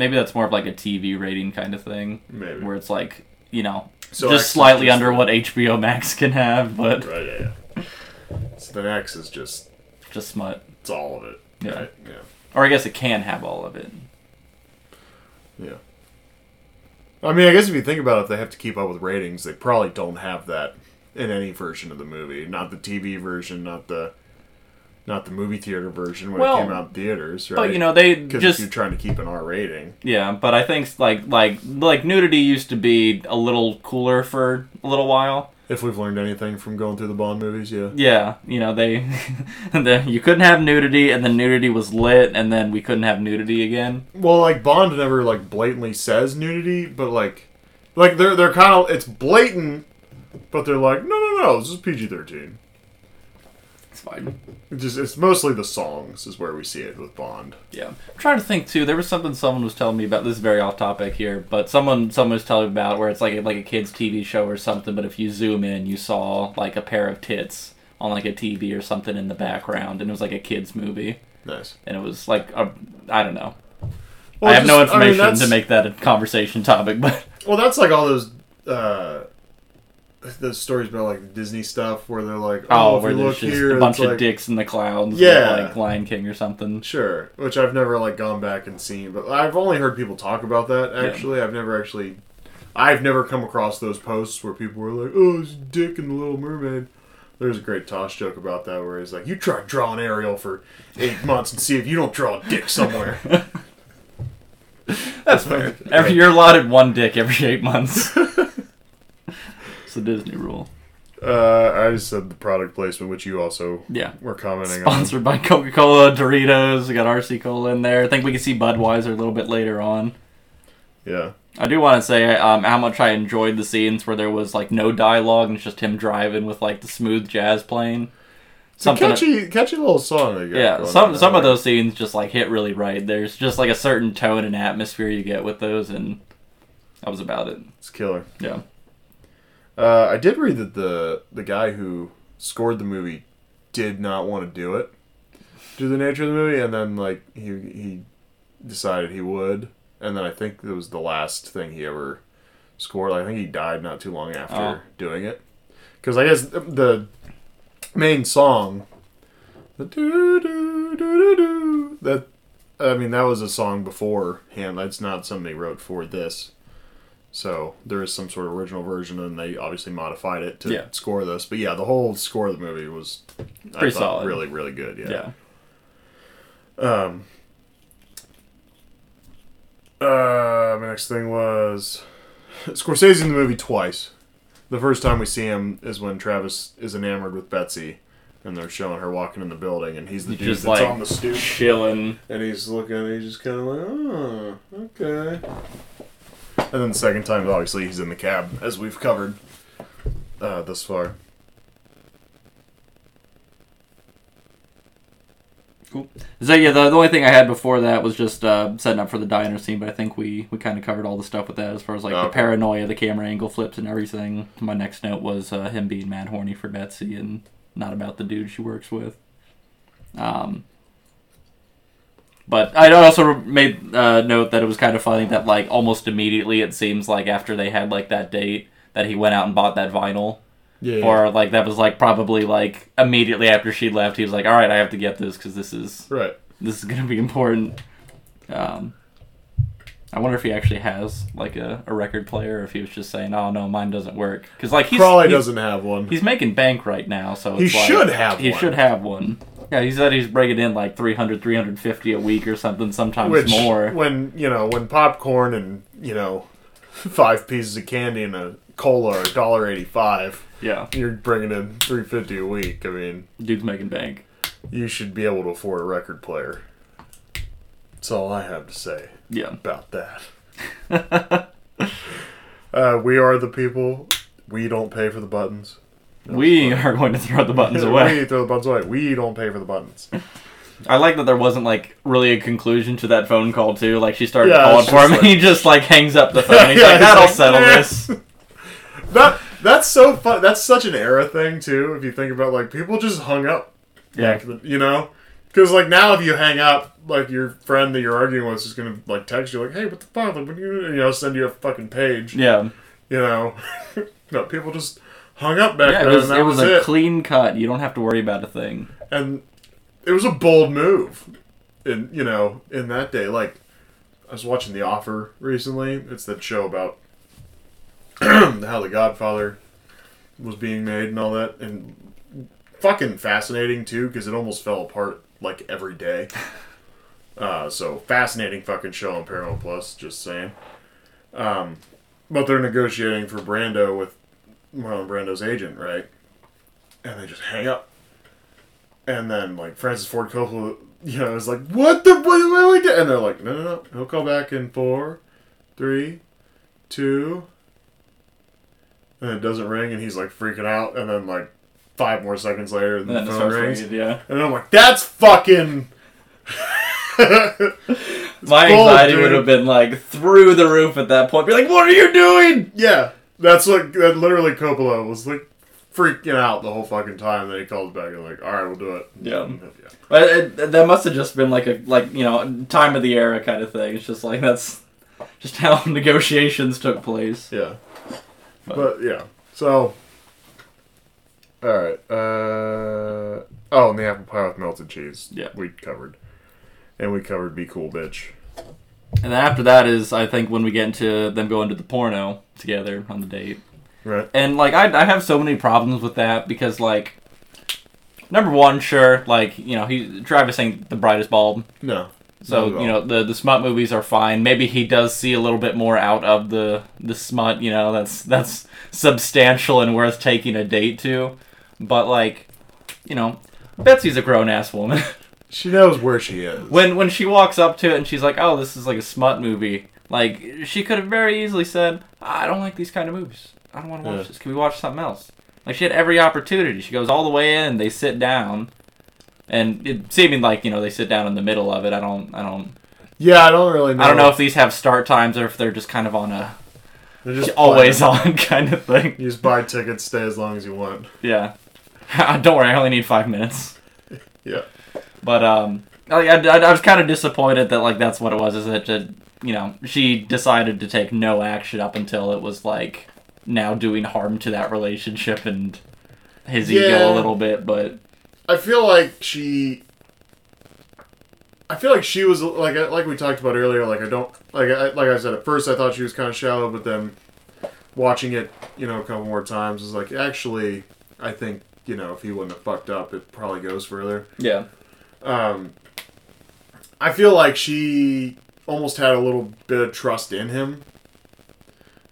Maybe that's more of like a TV rating kind of thing, Maybe. where it's like you know So just is slightly just under what HBO Max can have, but Right, yeah, yeah. So the X is just just smut. it's all of it. Yeah. Right? Yeah. Or I guess it can have all of it. Yeah. I mean, I guess if you think about it, if they have to keep up with ratings, they probably don't have that in any version of the movie. Not the TV version, not the not the movie theater version when Well, it came out in theaters, right? But you know they just you're trying to keep an R rating. yeah. But I think like like like nudity used to be a little cooler for a little while. If we've learned anything from going through the Bond movies, yeah. Yeah, you know they, the, you couldn't have nudity, and then nudity was lit, and then we couldn't have nudity again. Well, like Bond never like blatantly says nudity, but like, like they're they're kind of it's blatant, but they're like, no, no, no, this is PG thirteen. It's fine. It's just it's mostly the songs is where we see it with Bond. Yeah, I'm trying to think too. There was something someone was telling me about. This is very off topic here, but someone someone was telling me about where it's like like a kids TV show or something. But if you zoom in, you saw like a pair of tits on like a TV or something in the background, and it was like a kids movie, Nice. and it was like a, I don't know. Well, I have no just- I mean, information to make that a conversation topic, but Well, that's like all those uh, those stories about like Disney stuff where they're like, oh, oh, if where you there's look just here, a bunch of like, dicks in the clouds, Yeah. like Lion King or something. Sure, which I've never like gone back and seen, but I've only heard people talk about that. Yeah. Actually, I've never actually, I've never come across those posts where people were like, "Oh, it's Dick and the Little Mermaid." There's a great Tosh joke about that where he's like, "You try drawing Ariel for eight months and see if you don't draw a dick somewhere." That's fair. Every you're allotted one dick every eight months. it's the Disney rule. Uh, I just said the product placement, which you also Yeah. were commenting on. Sponsored by Coca Cola, Doritos. We got RC Cola in there. I think we can see Budweiser a little bit later on. Yeah. I do want to say um, how much I enjoyed the scenes where there was like no dialogue and it's just him driving with like the smooth jazz playing. It's a catchy, catchy little song. Yeah, some some of those scenes just like hit really right. There's just like a certain tone and atmosphere you get with those, and that was about it. It's killer. Yeah. Uh, I did read that the the guy who scored the movie did not want to do it due to the nature of the movie, and then like he he decided he would, and then I think it was the last thing he ever scored. I think he died not too long after Oh. doing it, because I guess the, main song, the doo doo doo doo doo, that I mean that was a song beforehand. That's not something he wrote for this. So there is some sort of original version, and they obviously modified it to Yeah. score this. But yeah, the whole score of the movie was I Pretty thought, solid. really, really good. Yeah. Yeah. Um. Uh, my next thing was Scorsese's in the movie twice. The first time we see him is when Travis is enamored with Betsy, and they're showing her walking in the building, and he's the He's dude that's like on the stoop, chilling. and he's looking, and he's just kind of like, oh, okay. And then the second time, obviously, he's in the cab, as we've covered uh, thus far. Cool. So yeah, the, the only thing I had before that was just uh, setting up for the diner scene, but I think we, we kind of covered all the stuff with that as far as like the paranoia, the camera angle flips, and everything. My next note was uh, him being mad horny for Betsy and not about the dude she works with. Um, but I also made uh, note that it was kind of funny that like almost immediately it seems like after they had like that date that he went out and bought that vinyl. Yeah. Or like that was like probably like immediately after she left, he was like, "All right, I have to get this because this is right. this is gonna be important." Um, I wonder if he actually has like a, a record player, or if he was just saying, "Oh no, mine doesn't work," because like he's Probably he's, doesn't have one. he's making bank right now, so He it's like- should have he one. should have one. Yeah, he said he's bringing in like 300, 350 a week or something, sometimes Which, more. when you know, when popcorn and you know, five pieces of candy and a cola are dollar eighty five, Yeah, you're bringing in three fifty a week. I mean, dude's making bank. you should be able to afford a record player. That's all I have to say Yeah. about that. uh, we are the people. We don't pay for the buttons. No, we are going to throw the buttons away. we throw the buttons away. We don't pay for the buttons. I like that there wasn't like really a conclusion to that phone call too. Like she started Yeah, calling for him, like- and he just like hangs up the phone. He's Yeah, like, "That'll like, settle "Nah." this." That that's so fun. That's such an era thing too. If you think about like people just hung up Yeah, you know Because like now, if you hang up, like your friend that you're arguing with is gonna like text you like, "Hey, what the fuck?" Like, do you, you know, send you a fucking page. Yeah. You know, no, people just hung up back Yeah, then. it was, it was was a it. clean cut. You don't have to worry about a thing. and it was a bold move. In you know, in that day, like I was watching The Offer recently. It's that show about how the Godfather was being made and all that, and fucking fascinating too because it almost fell apart like every day. Uh, so fascinating fucking show on Paramount Plus. Just saying. Um, but they're negotiating for Brando with Marlon Brando's agent, right? And they just hang up. And then like Francis Ford Coppola, you know, is like, "What the what, are we doing?" And they're like, "No, no, no, he'll call back in four, three, two. And it doesn't ring, and he's like freaking out. And then like five more seconds later, And the then it phone rings, ringing, yeah. and I'm like, "That's fucking." My anxiety would have been like through the roof at that point. Be like, what are you doing? Yeah, that's what that literally Coppola was like freaking out the whole fucking time. Then he called back and like, all right, we'll do it. Yeah. yeah. But it, that must have just been like a like you know time of the era kind of thing. It's just like that's just how negotiations took place. Yeah. But- But, yeah. So. All right. Uh. Oh, and the apple pie with melted cheese. Yeah. We covered, and we covered "Be Cool, Bitch." And then after that is I think when we get into them going to the porno together on the date. Right. And like I I have so many problems with that because like number one, sure, like you know he Travis ain't the brightest bulb, No. So you know the the smut movies are fine. Maybe he does see a little bit more out of the the smut. You know that's that's substantial and worth taking a date to. But like, you know, Betsy's a grown ass woman. She knows where she is. when when she walks up to it and she's like, "Oh, this is like a smut movie," like she could have very easily said, "I don't like these kind of movies. I don't want to watch Yeah. this. Can we watch something else?" Like she had every opportunity. She goes all the way in. They sit down, and it seeming like you know they sit down in the middle of it. I don't I don't yeah, I don't really know. I don't know if these have start times or if they're just kind of on a They're just always playing. on kind of thing. You just buy tickets, stay as long as you want. Yeah. don't worry, I only need five minutes. Yeah. But um, I, I, I was kind of disappointed that like that's what it was. Is that uh, you know she decided to take no action up until it was like now doing harm to that relationship and his ego a little bit. But I feel like she. I feel like she was like like we talked about earlier. Like I don't like I, like I said at first I thought she was kind of shallow, but then watching it, you know, a couple more times is like actually I think you know if he wouldn't have fucked up, it probably goes further. yeah, Um, I feel like she almost had a little bit of trust in him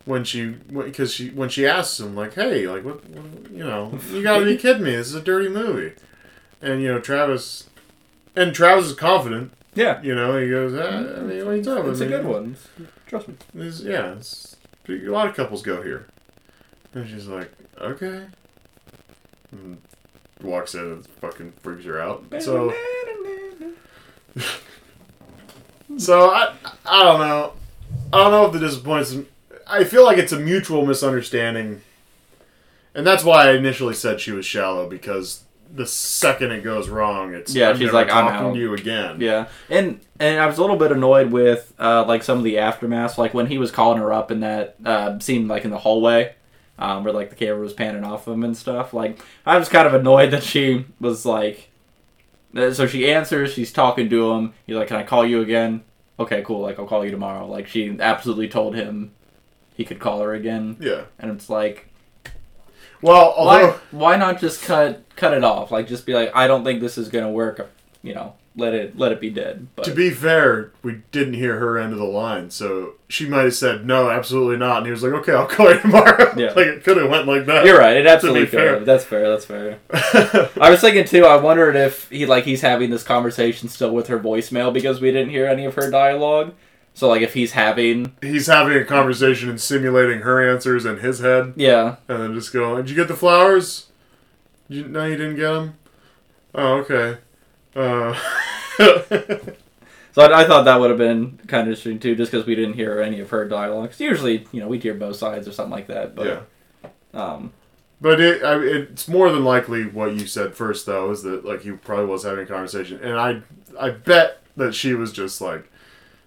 when she because she when she asks him like, "Hey, like what, what you know, you gotta be kidding me! This is a dirty movie," and you know Travis, and Travis is confident. yeah, You know, he goes, ah, "I mean, what are you talking about? it's a good one. Trust me. It's- yeah, it's, a lot of couples go here." And she's like, "Okay." And walks in and fucking freaks her out. So. So I I don't know. I don't know if the disappointments. I feel like it's a mutual misunderstanding, and that's why I initially said she was shallow because the second it goes wrong, it's Yeah, I'm she's like, I'm talking out. to you again. Yeah, and and I was a little bit annoyed with uh, like some of the aftermath, like when he was calling her up in that uh, scene, like in the hallway, um, where like the camera was panning off of him and stuff. Like I was kind of annoyed that she was like, uh, so she answers, she's talking to him. He's like, "Can I call you again?" Okay, cool. Like I'll call you tomorrow. Like she absolutely told him he could call her again, Yeah. and it's like, Well, why why not just cut cut it off? Like just be like, I don't think this is gonna work. You know, let it let it be dead. But to be fair, we didn't hear her end of the line, so she might have said no, absolutely not, and he was like, okay, I'll call you tomorrow. Yeah. like it could have went like that. You're right. It absolutely be fair. That's fair. That's fair. I was thinking too. I wondered if he like he's having this conversation still with her voicemail because we didn't hear any of her dialogue. So like if he's having He's having a conversation and simulating her answers in his head. yeah And then just go, did you get the flowers? You, no, you didn't get them? Oh, okay. Uh, So I, I thought that would have been kind of interesting too, just because we didn't hear any of her dialogue. 'Cause usually, you know, we'd hear both sides or something like that. But yeah. um, But it, I, it's more than likely what you said first, though, is that like he probably was having a conversation, and I, I bet that she was just like,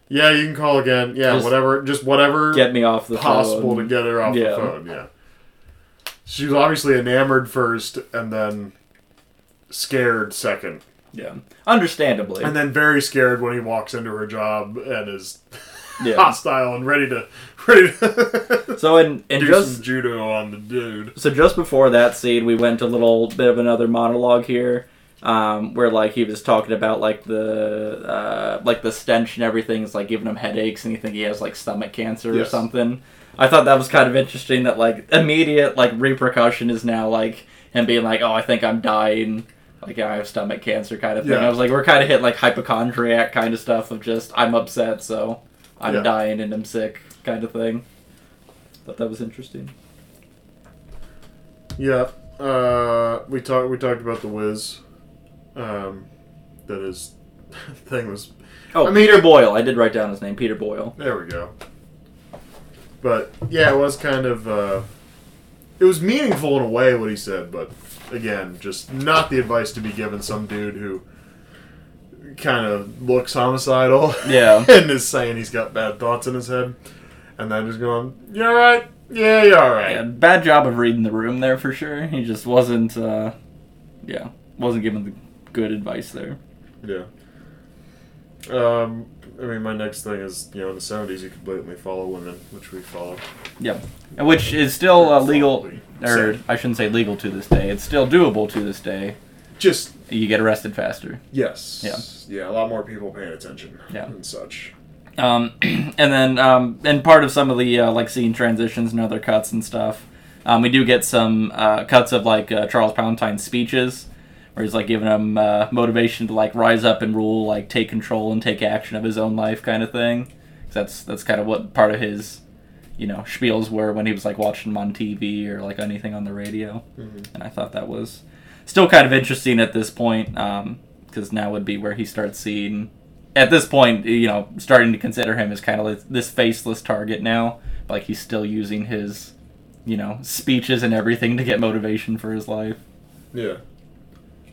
"Yeah, you can call again. Yeah, Just whatever, just whatever Get me off the possible phone. to get her off Yeah. the phone." Yeah. She was obviously enamored first, and then scared second, Yeah, understandably. and then very scared when he walks into her job and is yeah. hostile and ready to ready to So and in do just some judo on the dude. so just before that scene, we went a little bit of another monologue here, um, where like he was talking about like the uh, like the stench and everything is like giving him headaches, and you think he has like stomach cancer or something. I thought that was kind of interesting. That like immediate like repercussion is now like him being like, "Oh, I think I'm dying." Like I have stomach cancer kind of thing. Yeah. I was like, we're kind of hit like hypochondriac kind of stuff of just I'm upset, so I'm Yeah. dying and I'm sick kind of thing. Thought that was interesting. Yeah, uh, we talked. We talked about the Wiz. Um, that his thing was. Oh, I mean- Peter Boyle. I did write down his name, Peter Boyle. There we go. But yeah, it was kind of. Uh, it was meaningful in a way what he said, but again, just not the advice to be given some dude who kind of looks homicidal Yeah. and is saying he's got bad thoughts in his head, and then just going, "You're all right? Yeah, you're all right." Yeah, bad job of reading the room there for sure. He just wasn't, uh, yeah, wasn't giving the good advice there. Yeah. Um, I mean, my next thing is, you know, in the 70s, you could blatantly follow women, which we follow. And which is still uh, legal, or. I shouldn't say legal to this day. It's still doable to this day. Just, You get arrested faster. yes. Yeah. Yeah, a lot more people paying attention. Yeah. And such. Um, and then, um, and part of some of the uh, like scene transitions and other cuts and stuff. Um, we do get some uh, cuts of like uh, Charles Palantine's speeches, where he's like giving him uh, motivation to like rise up and rule, like take control and take action of his own life, kind of thing. 'Cause that's that's kind of what part of his, you know, spiels were when he was like watching them on TV or like anything on the radio. Mhm. And I thought that was still kind of interesting at this point, because now would be where he starts seeing at this point, you know, starting to consider him as kind of like this faceless target now. Like he's still using his, you know, speeches and everything to get motivation for his life. Yeah.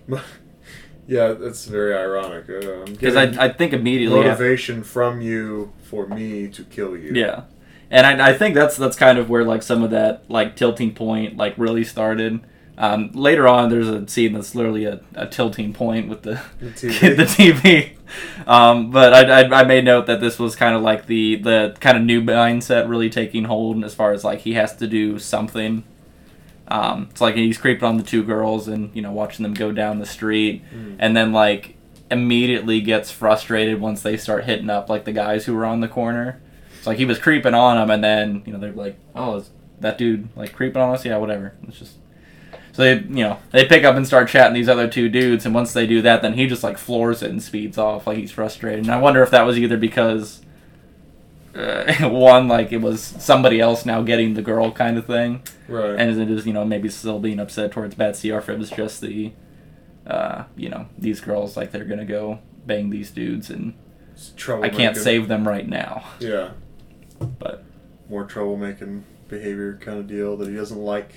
yeah, that's very ironic. Uh, Because getting I, I think immediately, after- motivation from you for me to kill you. yeah, and I, I think that's that's kind of where like some of that like tilting point like really started. Um, later on, there's a scene that's literally a, a tilting point with the The TV. the TV. Um, but I, I, I made note that this was kind of like the the kind of new mindset really taking hold as far as like he has to do something. Um, it's like he's creeping on the two girls and you know watching them go down the street, Mm. and then like immediately gets frustrated once they start hitting up like the guys who were on the corner. It's like he was creeping on them, and then you know they're like, "Oh, is that dude like creeping on us?" Yeah, whatever. It's just so they, you know, they pick up and start chatting these other two dudes, and once they do that, then he just like floors it and speeds off like he's frustrated. And I wonder if that was either because uh, one, like it was somebody else now getting the girl kind of thing, Right. and it is you know maybe still being upset towards Betsy, or if it was just the, uh, you know, these girls like they're gonna go bang these dudes, and I can't save them right now. Yeah. But More troublemaking behavior kind of deal that he doesn't like.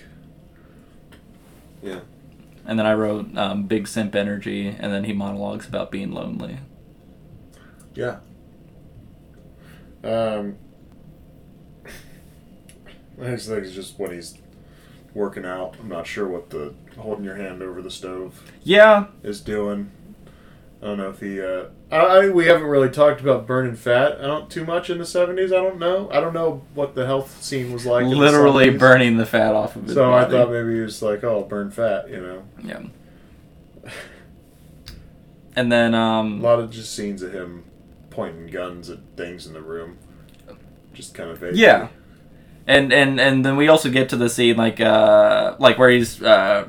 Yeah. and then I wrote um, big simp energy, and then he monologues about being lonely. Yeah. Um, my next thing is just when he's working out. I'm not sure what the holding your hand over the stove Yeah, is doing. I don't know if he. Uh, I, I we haven't really talked about burning fat. I don't too much in the '70s. I don't know. I don't know what the health scene was like. the literally 70s. burning the fat off of his So I thought maybe he was like, "Oh, burn fat," you know. Yeah. And then um, A lot of just scenes of him pointing guns at things in the room. Just kind of vague. Yeah. and and and then we also get to the scene like uh like where he's uh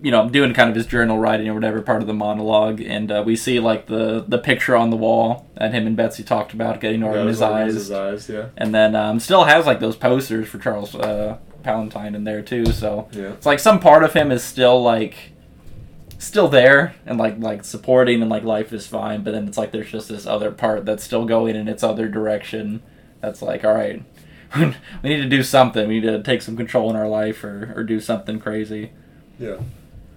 you know doing kind of his journal writing or whatever part of the monologue and uh, we see like the the picture on the wall that him and Betsy talked about getting organized his eyes. Yeah. and then um, still has like those posters for Charles uh, Palantine in there too so Yeah. it's like some part of him is still like still there and like like supporting and like life is fine but then it's like there's just this other part that's still going in its other direction that's like all right we need to do something. We need to take some control in our life or, or do something crazy. Yeah.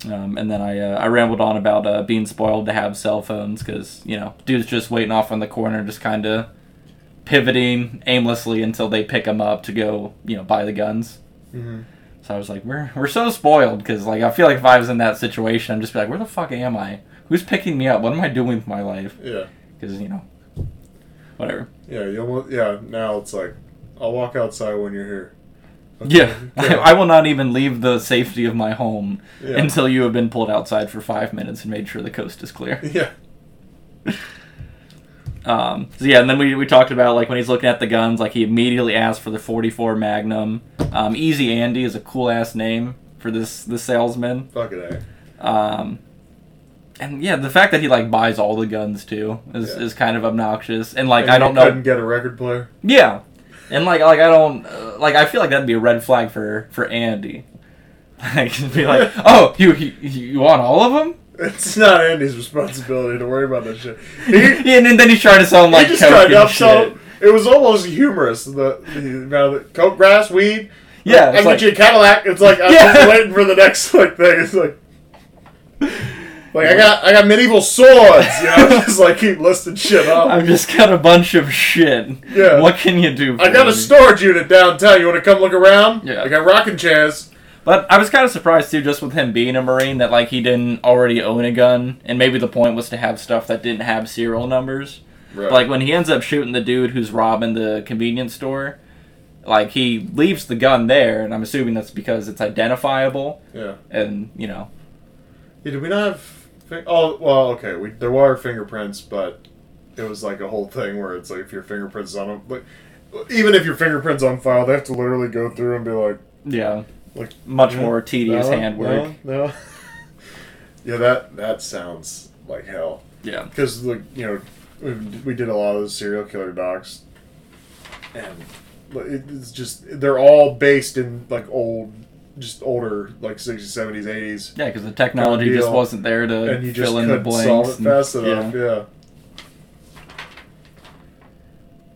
Um, and then I uh, I rambled on about uh, being spoiled to have cell phones because you know dude's just waiting off on the corner, just kind of pivoting aimlessly until they pick him up to go you know buy the guns. hmm So I was like, we're we're so spoiled because like I feel like if I was in that situation, I'm just be like, where the fuck am I? Who's picking me up? What am I doing with my life? Yeah. Because you know, whatever. Yeah. You almost. Yeah. Now it's like, I'll walk outside when you're here. Okay, Yeah, I, I will not even leave the safety of my home Yeah. until you have been pulled outside for five minutes and made sure the coast is clear. Yeah. Um, so yeah, and then we, we talked about like when he's looking at the guns, like he immediately asked for the 44 Magnum. Um, Easy Andy is a cool ass name for this this salesman. Fucking a. Um, and yeah, the fact that he like buys all the guns too is, Yeah. is kind of obnoxious. And like And I don't know, Couldn't get a record player. yeah, and like like I don't uh, like I feel like that'd be a red flag for for Andy. Like be like, oh, you, you you want all of them? It's not Andy's responsibility to worry about that shit. He, Yeah, and then he's trying to him like he just coke tried to and upsell. shit. It was almost humorous. The, the of coke, grass, weed. Yeah, I it's get you a Cadillac. It's like I'm Yeah. just waiting for the next like thing. It's like, like I got I got medieval swords. You know, just like keep listing shit off. I've just got a bunch of shit. Yeah. What can you do? I got a storage unit downtown. You want to come look around? Yeah. I got rocking chairs. But I was kind of surprised too, just with him being a marine, that like he didn't already own a gun, and maybe the point was to have stuff that didn't have serial numbers. Right. Like when he ends up shooting the dude who's robbing the convenience store, like he leaves the gun there, and I'm assuming that's because it's identifiable, yeah. and you know, Yeah, did we not have? Fin- oh well, okay. We there were fingerprints, but it was like a whole thing where it's like if your fingerprints on them, like even if your fingerprints on file, they have to literally go through and be like, yeah, like much more tedious no, handwork. No, no. yeah, that that sounds like hell. Yeah, Because like you know, we, we did a lot of those serial killer docs, and it's just they're all based in like old, just older like 60s, 70s, 80s. yeah, because the technology just wasn't there to and you just fill in the blanks. solve it and- fast enough. Yeah.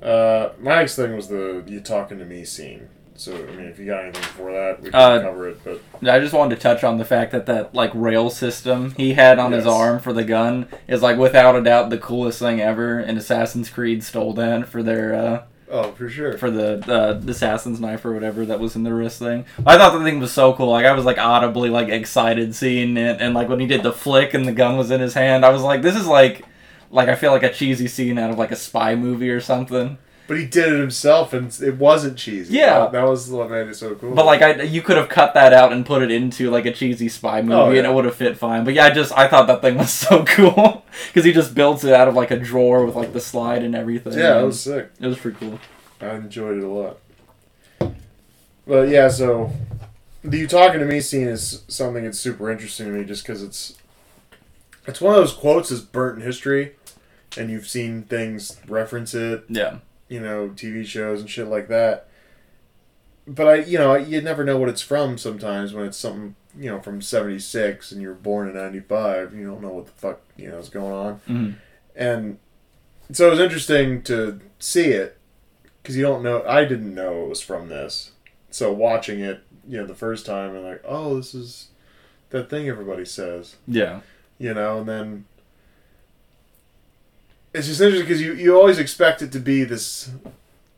Uh, my next thing was the "you talking to me" scene. So I mean, if you got anything before that, we can Uh, cover it. But I just wanted to touch on the fact that that like rail system he had on his arm for the gun is like without a doubt the coolest thing ever. And Assassin's Creed stole that for their uh, oh, for sure. for the uh, the assassin's knife or whatever that was in the wrist thing. I thought the thing was so cool. Like I was like audibly like excited seeing it, and like when he did the flick and the gun was in his hand, I was like, this is like like I feel like a cheesy scene out of like a spy movie or something. But he did it himself, and it wasn't cheesy. Yeah. that, that was what made it so cool. But like I, you could have cut that out and put it into like a cheesy spy oh, movie, Oh, and it would have fit fine. But yeah, I just I thought that thing was so cool because he just builds it out of like a drawer with like the slide and everything. yeah, it was sick. it was pretty cool. I enjoyed it a lot. But yeah, so the you talking to me scene is something that's super interesting to me, just because it's it's one of those quotes that's burnt in history, and you've seen things reference it, Yeah, you know, TV shows and shit like that. But I, you know, you never know what it's from sometimes when it's something, you know, from '76 and you're born in '95. You don't know what the fuck you know is going on. Mhm. And so it was interesting to see it because you don't know. I didn't know it was from this. So watching it, you know, the first time and like, oh, this is that thing everybody says, yeah, you know, and then it's just interesting because you you always expect it to be this.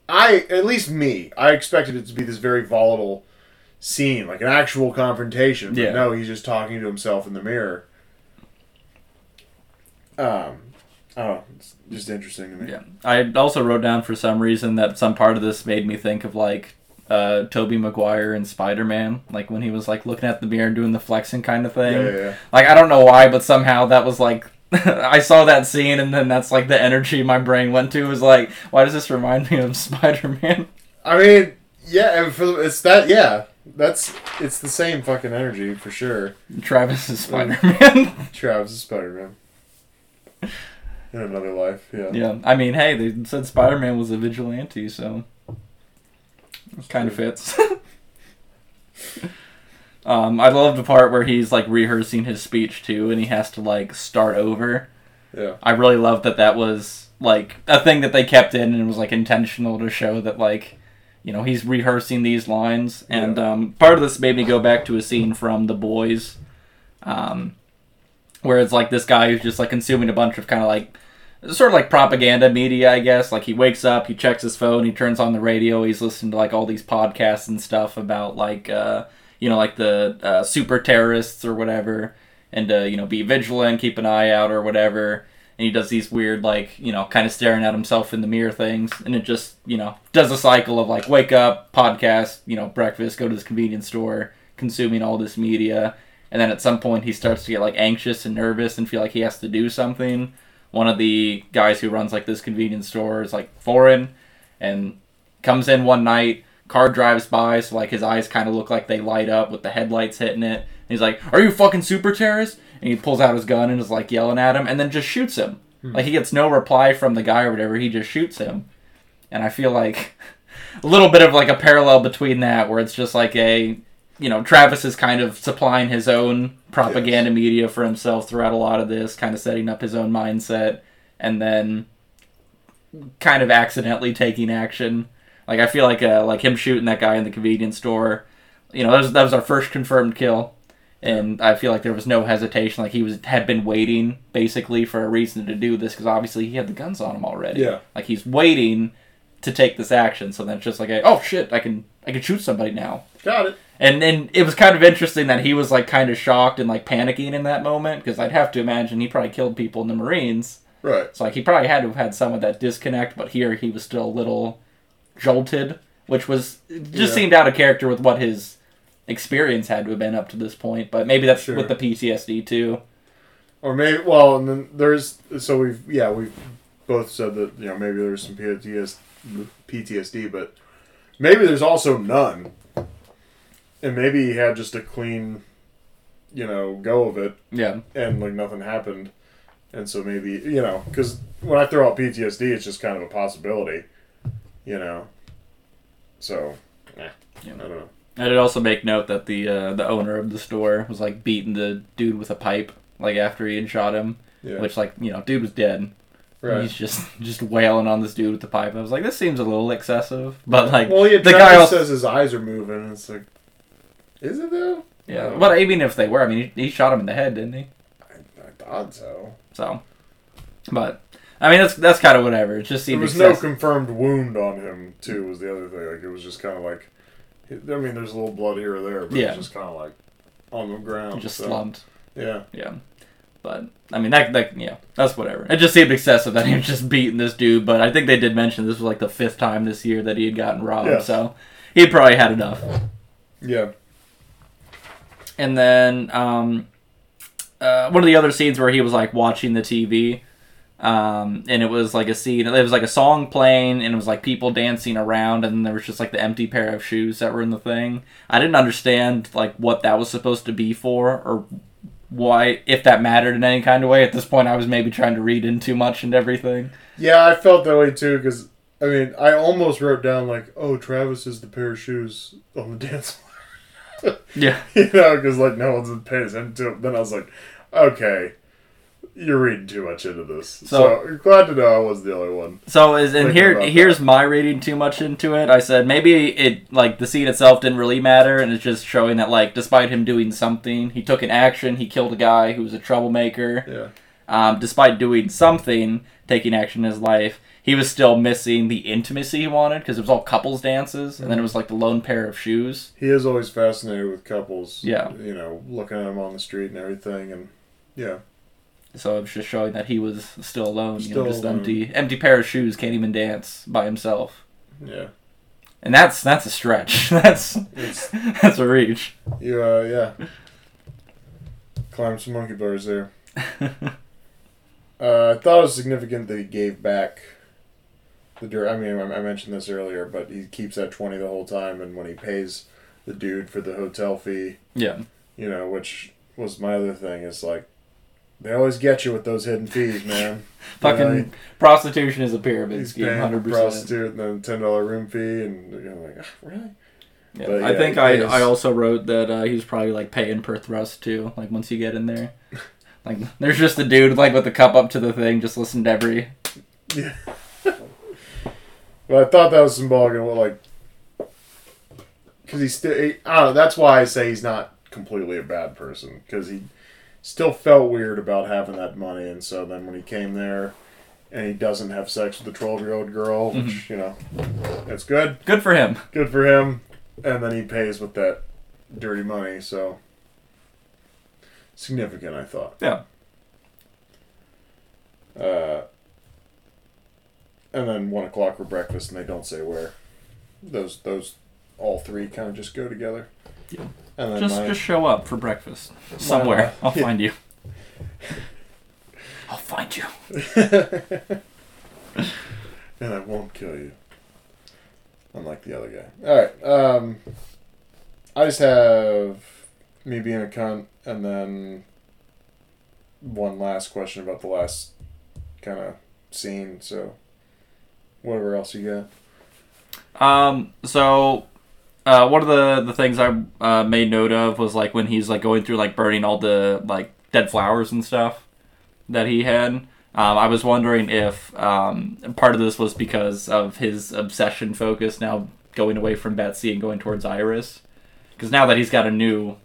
I at least me, I expected it to be this very volatile scene, like an actual confrontation. But Yeah. no, he's just talking to himself in the mirror. Um, oh, it's just interesting to me. yeah. I also wrote down for some reason that some part of this made me think of like uh, Tobey Maguire and Spider Man, like when he was like looking at the mirror and doing the flexing kind of thing. Yeah, yeah, yeah. Like I don't know why, but somehow that was like I saw that scene and then that's like the energy my brain went to was like, why does this remind me of Spider Man? I mean, yeah, and for it's that. Yeah, that's it's the same fucking energy for sure. Travis is Spider Man. Travis is Spider Man. In another life, yeah. yeah, I mean, hey, they said Spider Man was a vigilante, so it kind of fits. Um, I love the part where he's like rehearsing his speech too, and he has to like start over. Yeah. I really love that that was like a thing that they kept in and it was like intentional to show that like you know he's rehearsing these lines, and um, part of this made me go back to a scene from The Boys, um, where it's like this guy who's just like consuming a bunch of kind of like sort of like propaganda media, I guess. Like he wakes up, he checks his phone, he turns on the radio, he's listening to like all these podcasts and stuff about like uh, you know like the uh, super terrorists or whatever, and you know be vigilant, keep an eye out or whatever. And he does these weird like you know kind of staring at himself in the mirror things, and it just you know does a cycle of like wake up, podcast, you know breakfast, go to this convenience store, consuming all this media. And then at some point he starts to get like anxious and nervous and feel like he has to do something one of the guys who runs like this convenience store is like foreign and comes in one night car drives by so like his eyes kind of look like they light up with the headlights hitting it. And he's like are you fucking super terrorist? And he pulls out his gun and is like yelling at him and then just shoots him. Hmm. Like he gets no reply from the guy or whatever he just shoots him. And i feel like a little bit of like a parallel between that where it's just like a you know travis is kind of supplying his own propaganda media for himself throughout a lot of this kind of setting up his own mindset and then kind of accidentally taking action like i feel like uh, like him shooting that guy in the convenience store you know that was, that was our first confirmed kill and i feel like there was no hesitation like he was had been waiting basically for a reason to do this because obviously he had the guns on him already Yeah. like he's waiting to take this action so then it's just like a, oh shit i can i can shoot somebody now Got it. and and it was kind of interesting that he was like kind of shocked and like panicking in that moment because I'd have to imagine he probably killed people in the Marines. Right. So like he probably had to have had some of that disconnect, but here he was still a little jolted, which was just Yeah. seemed out of character with what his experience had to have been up to this point. But maybe that's Sure. with the PTSD too. Or maybe well, and then there's so we've yeah we've both said that you know maybe there's some PTS, PTSD, but maybe there's also none, and maybe he had just a clean, you know, go of it, Yeah, and like nothing happened, and so maybe you know because when I throw out PTSD, it's just kind of a possibility, you know. So, eh, Yeah. I don't know. I did also make note that the uh, the owner of the store was like beating the dude with a pipe like after he had shot him, Yeah, which like you know dude was dead. right. He's just just wailing on this dude with the pipe. I was like, this seems a little excessive, but like, well, yeah, the guy also- says his eyes are moving. It's like, is it though? yeah. But even if they were, I mean, he, he shot him in the head, didn't he? I, I thought so. So, but I mean, that's that's kind of whatever. It just seemed. There was no confirmed wound on him, too, was the other thing. Like, it was just kind of like, I mean, there's a little blood here or there, but Yeah. it's just kind of like on the ground. just so, slumped. Yeah. Yeah. But I mean, that that yeah, that's whatever. It just seemed excessive that he was just beating this dude. But I think they did mention this was like the fifth time this year that he had gotten robbed. Yeah. So he probably had enough. Yeah. And then um, uh, one of the other scenes where he was like watching the TV, um, and it was like a scene. It was like a song playing, and it was like people dancing around, and there was just like the empty pair of shoes that were in the thing. I didn't understand like what that was supposed to be for, or why if that mattered in any kind of way. At this point, I was maybe trying to read in too much and everything. Yeah, I felt that way, too, because, I mean, I almost wrote down, like, oh, Travis is the pair of shoes on the dance floor. Yeah. you know, because, like, no one's paying attention to it. Then I was like, okay, you're reading too much into this. So, So- glad to know I was the only one. So is and here here's my reading too much into it. I said maybe it like the scene itself didn't really matter, and it's just showing that like despite him doing something, he took an action. He killed a guy who was a troublemaker. Yeah. Um, despite doing something, taking action in his life, he was still missing the intimacy he wanted because it was all couples dances, and then it was like the lone pair of shoes. He is always fascinated with couples. Yeah. You know, looking at them on the street and everything, and yeah, So it was just showing that he was still alone. you know, just alone. empty, empty pair of shoes, can't even dance by himself. yeah. And that's that's a stretch. that's It's that's a reach. you. Uh, yeah. Climb some monkey bars there. Uh, I thought it was significant that he gave back the dirt. I mean, I I mentioned this earlier, but he keeps that twenty the whole time, and when he pays the dude for the hotel fee, Yeah. you know, which was my other thing, is like they always get you with those hidden fees, man. Fucking You know, prostitution is a pyramid scheme, hundred percent. prostitute and then ten dollar room fee, and you're like, "Ah, really? Yeah. But I think I, I also wrote that uh, he was probably like paying per thrust too. Like once you get in there, like there's just a dude like with the cup up to the thing, just listen to every. But I thought that was symbolic of what like because he's still. He, I don't know. That's why I say he's not completely a bad person because he still felt weird about having that money, and so then when he came there. And he doesn't have sex with the twelve-year-old girl, which you know, that's good Good for him. good for him. And then he pays with that dirty money, so significant, I thought. Yeah. Uh, and then one o'clock for breakfast, and they don't say where. Those those all three kind of just go together. Yeah. And then Just my, just show up for breakfast somewhere. I'll find you. I'll find you. and I won't kill you. Unlike the other guy. All right. Um, I just have me being a cunt, and then one last question about the last kind of scene. So, whatever else you got. Um. So, uh, one of the the things I uh, made note of was like when he's like going through like burning all the like dead flowers and stuff that he had. Um, I was wondering if um, part of this was because of his obsession focus now going away from Betsy and going towards Iris. Because now that he's got a new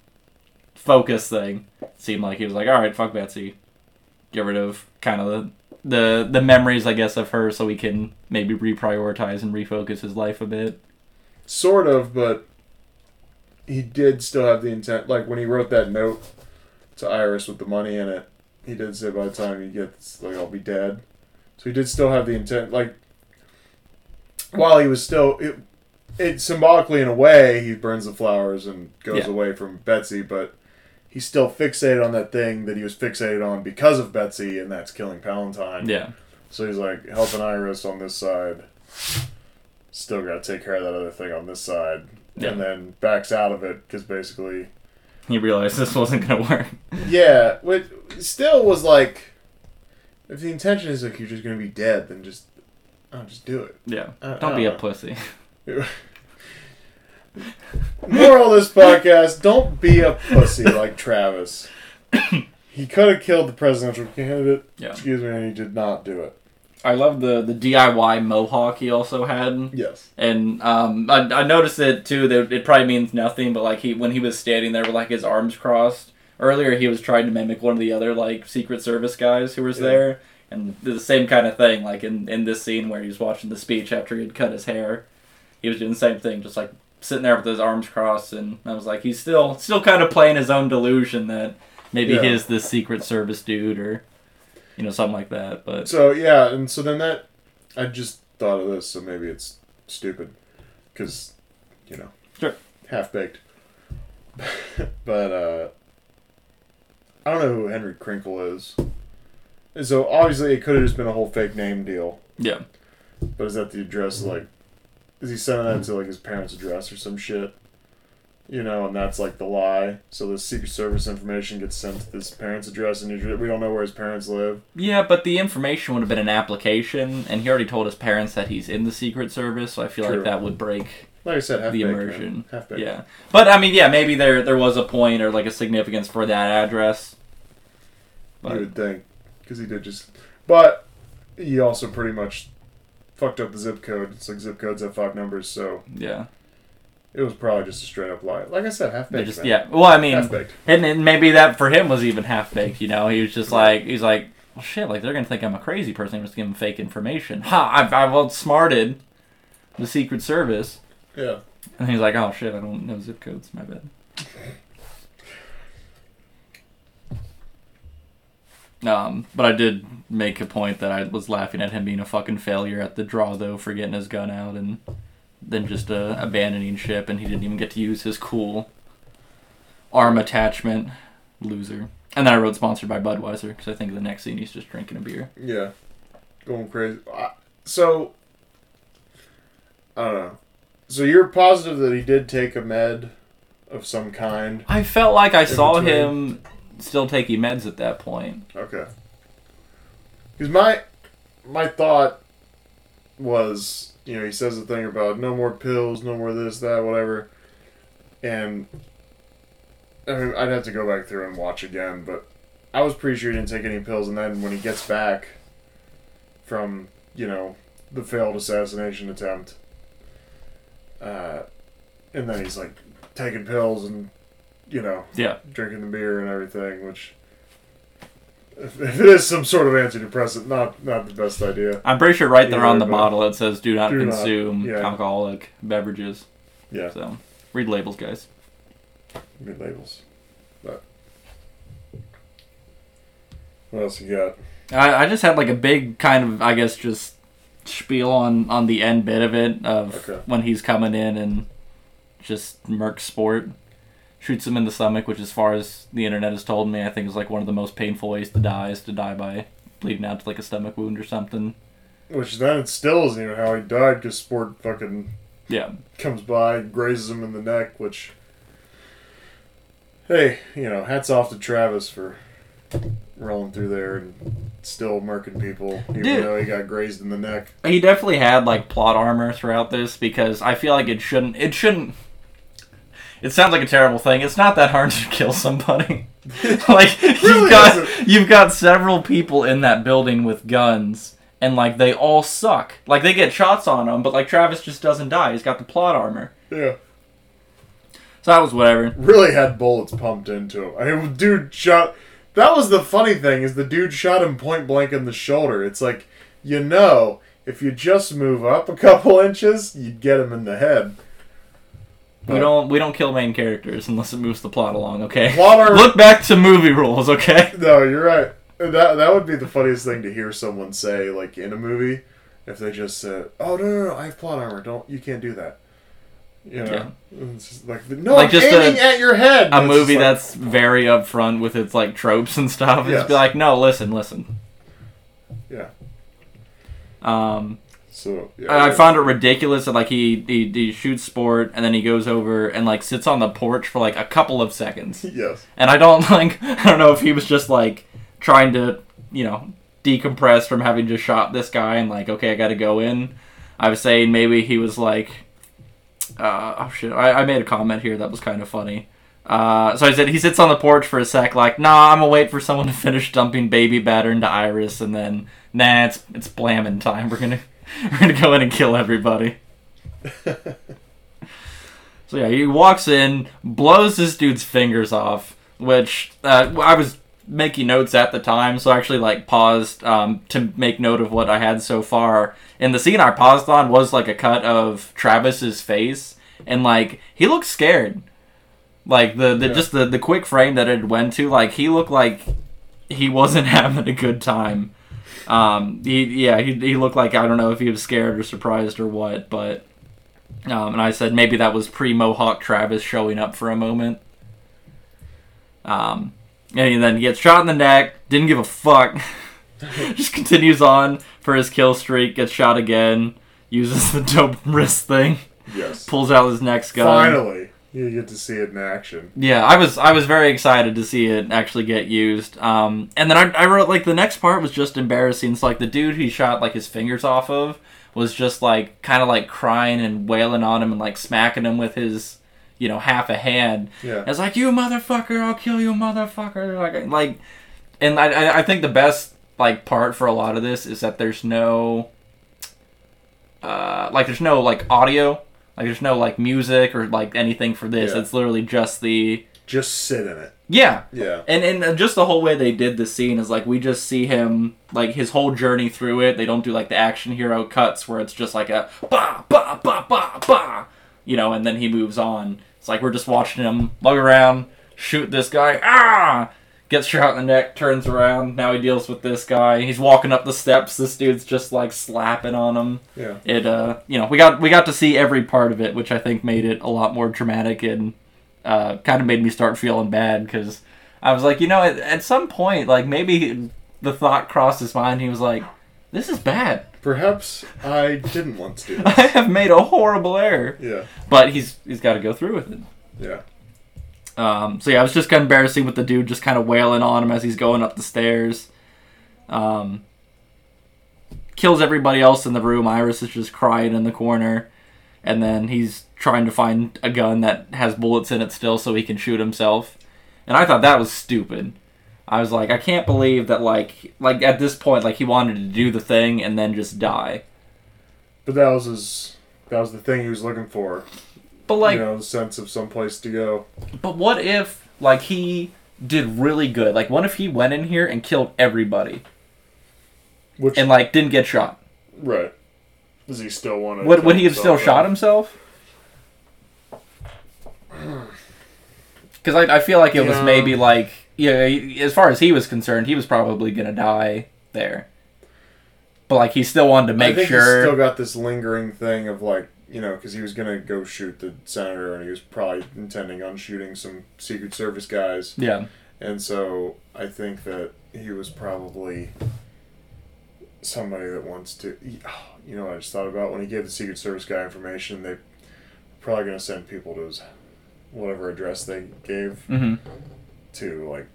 focus thing, it seemed like he was like, all right, fuck Betsy, get rid of kind of the the the memories, I guess, of her, so he can maybe reprioritize and refocus his life a bit. Sort of, but he did still have the intent. Like when he wrote that note to Iris with the money in it, he did say by the time he gets, like, I'll be dead. So he did still have the intent. Like, while he was still. It, it symbolically, in a way, he burns the flowers and goes Yeah. away from Betsy, but he's still fixated on that thing that he was fixated on because of Betsy, and that's killing Palantine. Yeah, So he's like helping Iris on this side. Still got to take care of that other thing on this side, Yeah. and then backs out of it because basically, he realized this wasn't gonna work. yeah, which still was like, if the intention is like you're just gonna be dead, then just, oh, just do it. Yeah, I- I don't be a pussy. Moral of this podcast: Don't be a pussy like Travis. He could have killed the presidential candidate. Yeah. Excuse me, and he did not do it. I love the the DIY mohawk he also had. Yes. And um, I, I noticed it too. That it probably means nothing, but like he when he was standing there with like his arms crossed earlier, he was trying to mimic one of the other like Secret Service guys who was Yeah. there, and the same kind of thing. Like in in this scene where he was watching the speech after he had cut his hair, he was doing the same thing, just like sitting there with his arms crossed. And I was like, he's still still kind of playing his own delusion that maybe Yeah. is this Secret Service dude or you know something like that. But So yeah, and so then that I just thought of this, so maybe it's stupid, because you know, Sure. half baked. but uh, I don't know who Henry Krinkle is. And so obviously it could have just been a whole fake name deal. yeah, But is that the address? Like, is he sending that to like his parents' address or some shit? You know, and that's like the lie. So the Secret Service information gets sent to this parents' address, and usually we don't know where his parents live. Yeah, but the information would have been an application, and he already told his parents that he's in the Secret Service, so I feel True. like that would break Like I said, half the immersion. man. Half baked. Yeah, but I mean, yeah, maybe there there was a point or like a significance for that address. you But would think, because he did just. But he also pretty much fucked up the zip code. It's like zip codes have five numbers, so yeah, it was probably just a straight up lie. Like I said, half baked. yeah. Well, I mean, half baked. and, and maybe that for him was even half baked. You know, he was just like he's like, well, shit, like they're gonna think I'm a crazy person. I'm just giving fake information. Ha! I've I've outsmarted the Secret Service, Yeah. and he's like, oh shit, I don't know zip codes. My bad. Um, but I did make a point that I was laughing at him being a fucking failure at the draw, though, for getting his gun out and then just uh, abandoning ship, and he didn't even get to use his cool arm attachment. Loser. And then I wrote sponsored by Budweiser because I think the next scene he's just drinking a beer. Yeah. Going crazy. So, I don't know. So you're positive that he did take a med of some kind? I felt like I saw between. him still taking meds at that point. Okay. Because my my thought was, you know, he says the thing about no more pills, no more this, that, whatever, and I mean, I'd have to go back through and watch again, but I was pretty sure he didn't take any pills. And then when he gets back from, you know, the failed assassination attempt, uh, and then he's like taking pills and you know Yeah. drinking the beer and everything, which. If, if it is some sort of antidepressant, not not the best idea. I'm pretty sure right there on the but- bottle it says do not Do not, consume yeah. alcoholic beverages. Yeah, So read labels, guys. good labels. But what else you got? I, I just had like a big kind of I guess just spiel on on the end bit of it of Okay. when he's coming in and just Merc Sport shoots him in the stomach, which as far as the internet has told me, I think is like one of the most painful ways to die is to die by bleeding out to like a stomach wound or something. Which then it still isn't even how he died because Sport fucking Yeah. comes by, grazes him in the neck, which. Hey, you know, hats off to Travis for rolling through there and still murking people, even Dude. though he got grazed in the neck. He definitely had like plot armor throughout this because I feel like it shouldn't it shouldn't it sounds like a terrible thing. It's not that hard to kill somebody. like really you've got isn't. you've got several people in that building with guns and like they all suck. Like they get shots on them, but like Travis just doesn't die. He's got the plot armor. Yeah. So that was whatever. Really had bullets pumped into him. I mean, dude shot. That was the funny thing is the dude shot him point blank in the shoulder. It's like, you know, if you just move up a couple inches, you'd get him in the head. We don't we don't kill main characters unless it moves the plot along, okay? Plot armor- Look back to movie rules, okay? No, you're right. That that would be the funniest thing to hear someone say, like in a movie, if they just said, "Oh no, no, no I have plot armor. Don't you can't do that." You know, it's just like no, Like I'm just aiming a- at your head. a movie like, that's very upfront with its like tropes and stuff. It's Yes. be like, no, listen, listen. yeah. Um, So yeah, I I found it ridiculous that like he, he he shoots sport and then he goes over and like sits on the porch for like a couple of seconds. yes. And I don't like I don't know if he was just like trying to you know decompress from having just shot this guy and like okay I got to go in. I was saying maybe he was like, uh, oh shit, I, I made a comment here that was kind of funny. Uh, so I said he sits on the porch for a sec, like, nah, I'm gonna wait for someone to finish dumping baby batter into Iris, and then, nah, it's it's blamming time. We're gonna we're gonna go in and kill everybody. So yeah, he walks in, blows this dude's fingers off, which uh, I was making notes at the time, so I actually like paused um, to make note of what I had so far. And the scene I paused on was like a cut of Travis's face, and like he looked scared. Like the, the Yeah. just the, the quick frame that it went to, like he looked like he wasn't having a good time. Um, he yeah, he, he looked like I don't know if he was scared or surprised or what, but um, and I said maybe that was pre Mohawk Travis showing up for a moment. Um, and then he gets shot in the neck, didn't give a fuck. Just continues on for his kill streak, gets shot again, uses the dope wrist thing, Yes. pulls out his next gun. Finally, you get to see it in action. Yeah, I was I was very excited to see it actually get used. Um, and then I, I wrote like the next part was just embarrassing. It's like the dude he shot like his fingers off of was just like kind of like crying and wailing on him and like smacking him with his you know half a hand. Yeah. It's like you motherfucker, I'll kill you, motherfucker. Like like, and I I- I think the best like part for a lot of this is that there's no uh like there's no like audio. Like there's no like music or like anything for this. Yeah. It's literally just the Just sit in it. yeah. Yeah. And and uh, just the whole way they did the scene is like we just see him like his whole journey through it. They don't do like the action hero cuts where it's just like a ba ba ba ba ba, you know, and then he moves on. It's like we're just watching him lug around, shoot this guy, ah, gets shot in the neck, turns around. Now he deals with this guy. He's walking up the steps. This dude's just like slapping on him Yeah. it uh you know we got we got to see every part of it which i think made it a lot more dramatic and uh kind of made me start feeling bad because i was like you know at, at some point like maybe the thought crossed his mind he was like this is bad Perhaps I didn't want to do i have made a horrible error Yeah. but he's he's got to go through with it Yeah. Um, so yeah, it was just kind of embarrassing with the dude just kind of wailing on him as he's going up the stairs. Um, kills everybody else in the room. Iris is just crying in the corner, and then he's trying to find a gun that has bullets in it still, so he can shoot himself. And I thought that was stupid. I was like, I can't believe that like like at this point like he wanted to do the thing and then just die. But that was his. That was the thing he was looking for. But like, you know, the sense of someplace to go. but what if like he did really good? Like, what if he went in here and killed everybody Which and like didn't get shot? right? Does he still want to? Would would he have still shot himself? Because I, I feel like it was maybe like yeah, as far as he was concerned, he was probably gonna die there. But like he still wanted to make sure. still got this lingering thing of like you know because he was gonna go shoot the senator and he was probably intending on shooting some Secret Service guys. yeah, And so I think that he was probably somebody that wants to. You know what I just thought about? When he gave the Secret Service guy information, they probably going to send people to his whatever address they gave hmm to, like,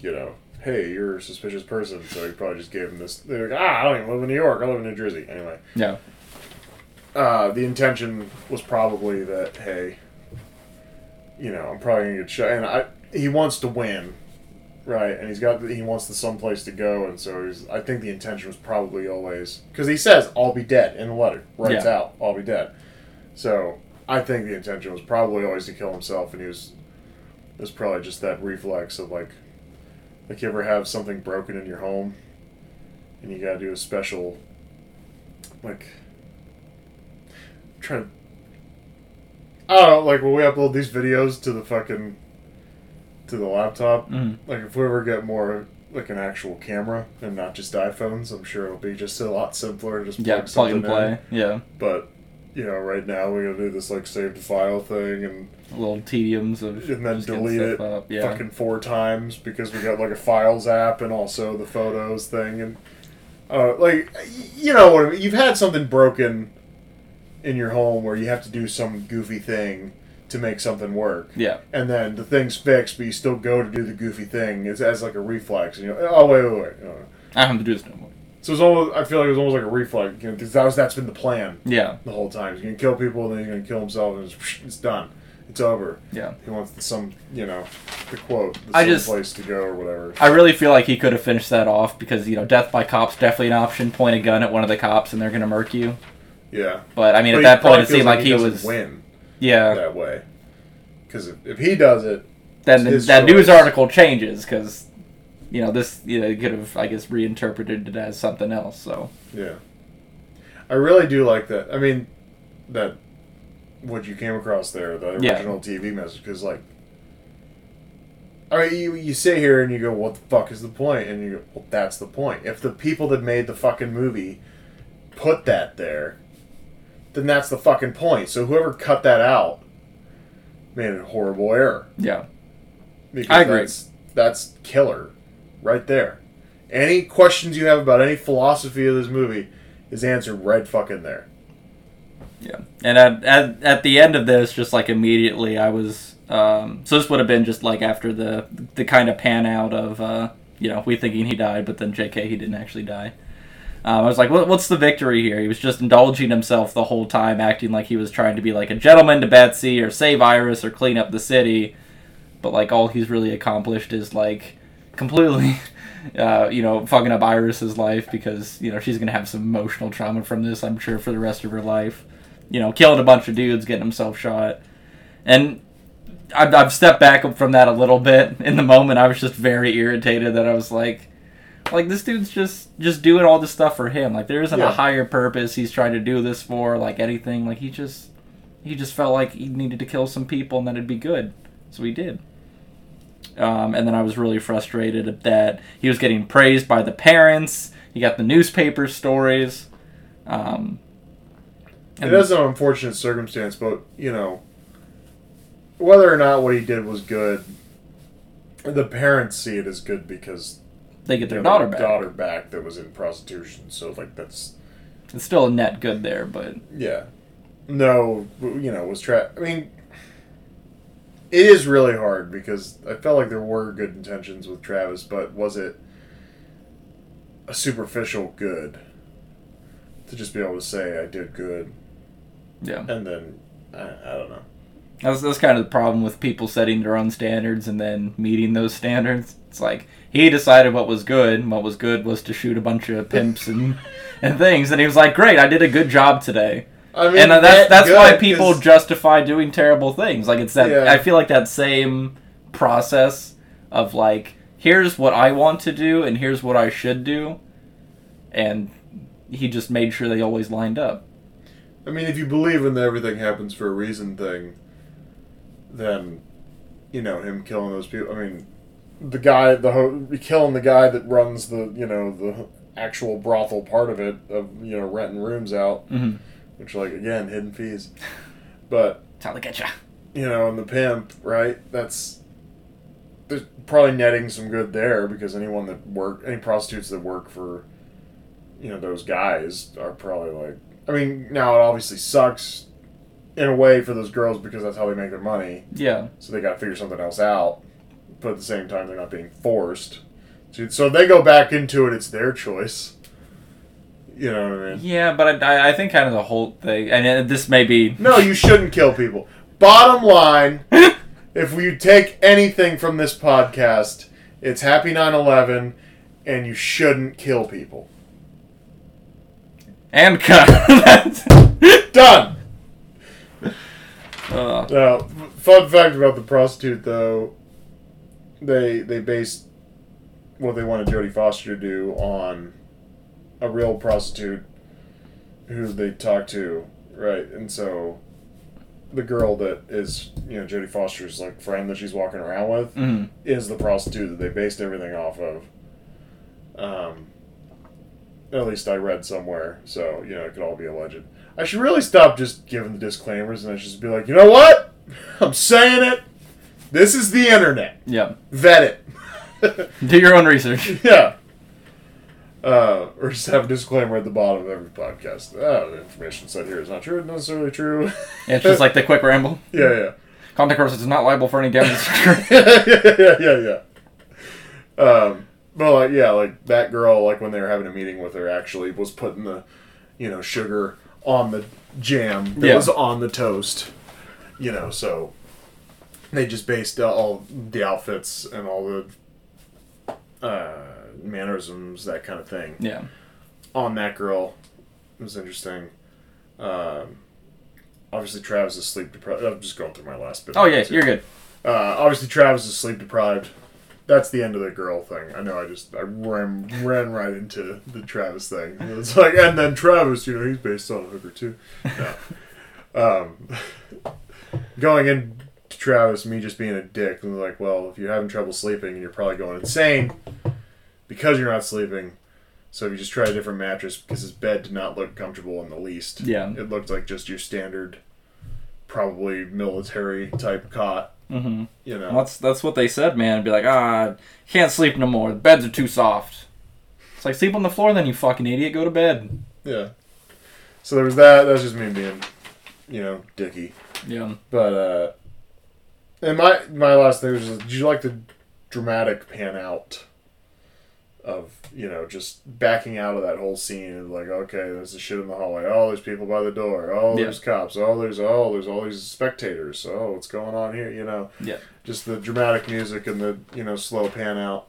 you know, hey, you're a suspicious person. So he probably just gave him this. They're like, ah, I don't even live in New York. I live in New Jersey. Anyway, yeah, uh, the intention was probably that, hey, you know, I'm probably gonna get shot, and I he wants to win, right? And he's got he wants the someplace to go, and so he's. I think the intention was probably always because he says I'll be dead in the letter, writes Yeah. out I'll be dead. So I think the intention was probably always to kill himself, and he was. It was probably just that reflex of like, like you ever have something broken in your home, and you gotta do a special, like trying to. I don't know, like when we upload these videos to the fucking to the laptop, hmm like if we ever get more like an actual camera and not just iPhones, I'm sure it'll be just a lot simpler. Just yeah. plug, and something in. play. Yeah, But you know, right now we're gonna do this like save to file thing and little tediums of and then delete it up. Yeah, fucking four times because we got like a files app and also the photos thing and uh, like you know what I mean? You've had something broken in your home where you have to do some goofy thing to make something work, yeah, and then the thing's fixed, but you still go to do the goofy thing. It's as like a reflex, and you know, oh wait, wait, wait. no, no. I don't have to do this no more. So it's almost. I feel like it was almost like a reflex, you know, because that was that's been the plan Yeah, the whole time. He's gonna kill people, and then he's gonna kill himself, and it's, it's done. It's over. yeah. He wants the, some, you know, the quote, the I just- place to go or whatever. I really feel like he could have finished that off because you know death by cops definitely an option. Point a gun at one of the cops and they're gonna murk you. Yeah. But I mean, But at that point, it seemed like he doesn't was. win Yeah. that way. Because if, if he does it, Then that news article changes because you know this. You know, could have I guess reinterpreted it as something else. So yeah. I really do like that. I mean, that what you came across there, the Yeah. original TV message, because like, I mean, you you sit here and you go, "What the fuck is the point?" And you go, "Well, that's the point." If the people that made the fucking movie put that there, then that's the fucking point. So whoever cut that out made a horrible error. yeah, Because I agree. That's, that's killer, right there. Any questions you have about any philosophy of this movie is answered right fucking there. yeah. And at, at at the end of this, just like immediately, I was. Um, so this would have been just like after the the kind of pan out of uh, you know we thinking he died, but then J.K. he didn't actually die. Um, I was like, what, what's the victory here? He was just indulging himself the whole time, acting like he was trying to be like a gentleman to Betsy or save Iris or clean up the city. But like all he's really accomplished is like completely, uh, you know, fucking up Iris's life because you know she's gonna have some emotional trauma from this. I'm sure for the rest of her life. You know, killing a bunch of dudes, getting himself shot, and I've, I've stepped back from that a little bit. In the moment, I was just very irritated that I was like, like this dude's just just doing all this stuff for him. Like there isn't Yeah. a higher purpose he's trying to do this for. Like anything. Like he just he just felt like he needed to kill some people and then it'd be good. So he did. Um, and then I was really frustrated at that he was getting praised by the parents. He got the newspaper stories. Um, It is an unfortunate circumstance, but you know, whether or not what he did was good, the parents see it as good because they get their know, daughter back. daughter back that was in prostitution. So like that's It's still a net good there, but yeah, no, you know, was tra- I mean, it is really hard because I felt like there were good intentions with Travis, but was it a superficial good to just be able to say I did good yeah. and then I, I don't know. That's, that's kind of the problem with people setting their own standards and then meeting those standards. It's like he decided what was good, and what was good was to shoot a bunch of pimps and and things, and he was like, "Great, I did a good job today." I mean, and uh, that that's that's why people people 'cause- justify doing terrible things. Like it's that Yeah. I feel like that same process of like here's what I want to do and here's what I should do, and he just made sure they always lined up. I mean, if you believe in the everything happens for a reason thing, then you know him killing those people. I mean, the guy, the ho- killing the guy that runs the you know the actual brothel part of it of you know renting rooms out, Mm-hmm. which like again hidden fees, but That's how they get ya. you know, and the pimp, right? That's there's probably netting some good there because anyone that work, any prostitutes that work for, you know, those guys are probably like. I mean, now it obviously sucks in a way for those girls because that's how they make their money. Yeah. So they got to figure something else out. But at the same time, they're not being forced. So, so if they go back into it, it's their choice. You know what I mean? Yeah, but I, I think kind of the whole thing, and uh, this may be No, you shouldn't kill people. Bottom line, if we take anything from this podcast, it's happy 9/11 and you shouldn't kill people. and cut. Done. uh, Now, fun fact about the prostitute though, they they based what they wanted Jodie Foster to do on a real prostitute who they talked to, right? And so the girl that is, you know, Jodie Foster's like friend that she's walking around with mhm. is the prostitute that they based everything off of. Um, at least I read somewhere, so you know it could all be alleged. I should really stop just giving the disclaimers and I should just be like, you know what? I'm saying it. This is the internet. Yeah. Vet it. Do your own research. yeah. Uh, or just have a disclaimer at the bottom of every podcast. Oh, the information said here is not true, necessarily true. It's just like the quick ramble. yeah, yeah. Contact person is not liable for any damages. yeah, yeah, yeah, yeah. Um, but like, yeah, like that girl, like when they were having a meeting with her, actually was putting the, you know, sugar on the jam that Yeah. was on the toast. You know, so they just based uh, all the outfits and all the uh, mannerisms, that kind of thing, yeah. on that girl. It was interesting. Um, obviously, Travis is sleep deprived. I'm just going through my last bit. Oh yeah, you're good. Uh, obviously, Travis is sleep deprived. That's the end of the girl thing. I know. I just I ran ran right into the Travis thing. It's like, and then Travis, you know, he's based on a hooker too. No. um, going into Travis, me just being a dick, and like, well, if you're having trouble sleeping and you're probably going insane because you're not sleeping. So if you just try a different mattress because his bed did not look comfortable in the least. Yeah. It looked like just your standard, probably military type cot. hmm You know. That's that's what they said, man. Be like, ah, can't sleep no more. The beds are too soft. It's like sleep on the floor, then you fucking idiot. Go to bed. Yeah. So there was that. That's just me being, you know, dicky. Yeah. But uh, and my my last thing was, just, did you like the dramatic pan out of you know just backing out of that whole scene and like okay, there's the shit in the hallway. Oh, there's people by the door. Oh, Yeah. there's cops. Oh, there's oh, there's all these spectators. Oh, what's going on here? You know. Yeah. Just the dramatic music and the you know slow pan out.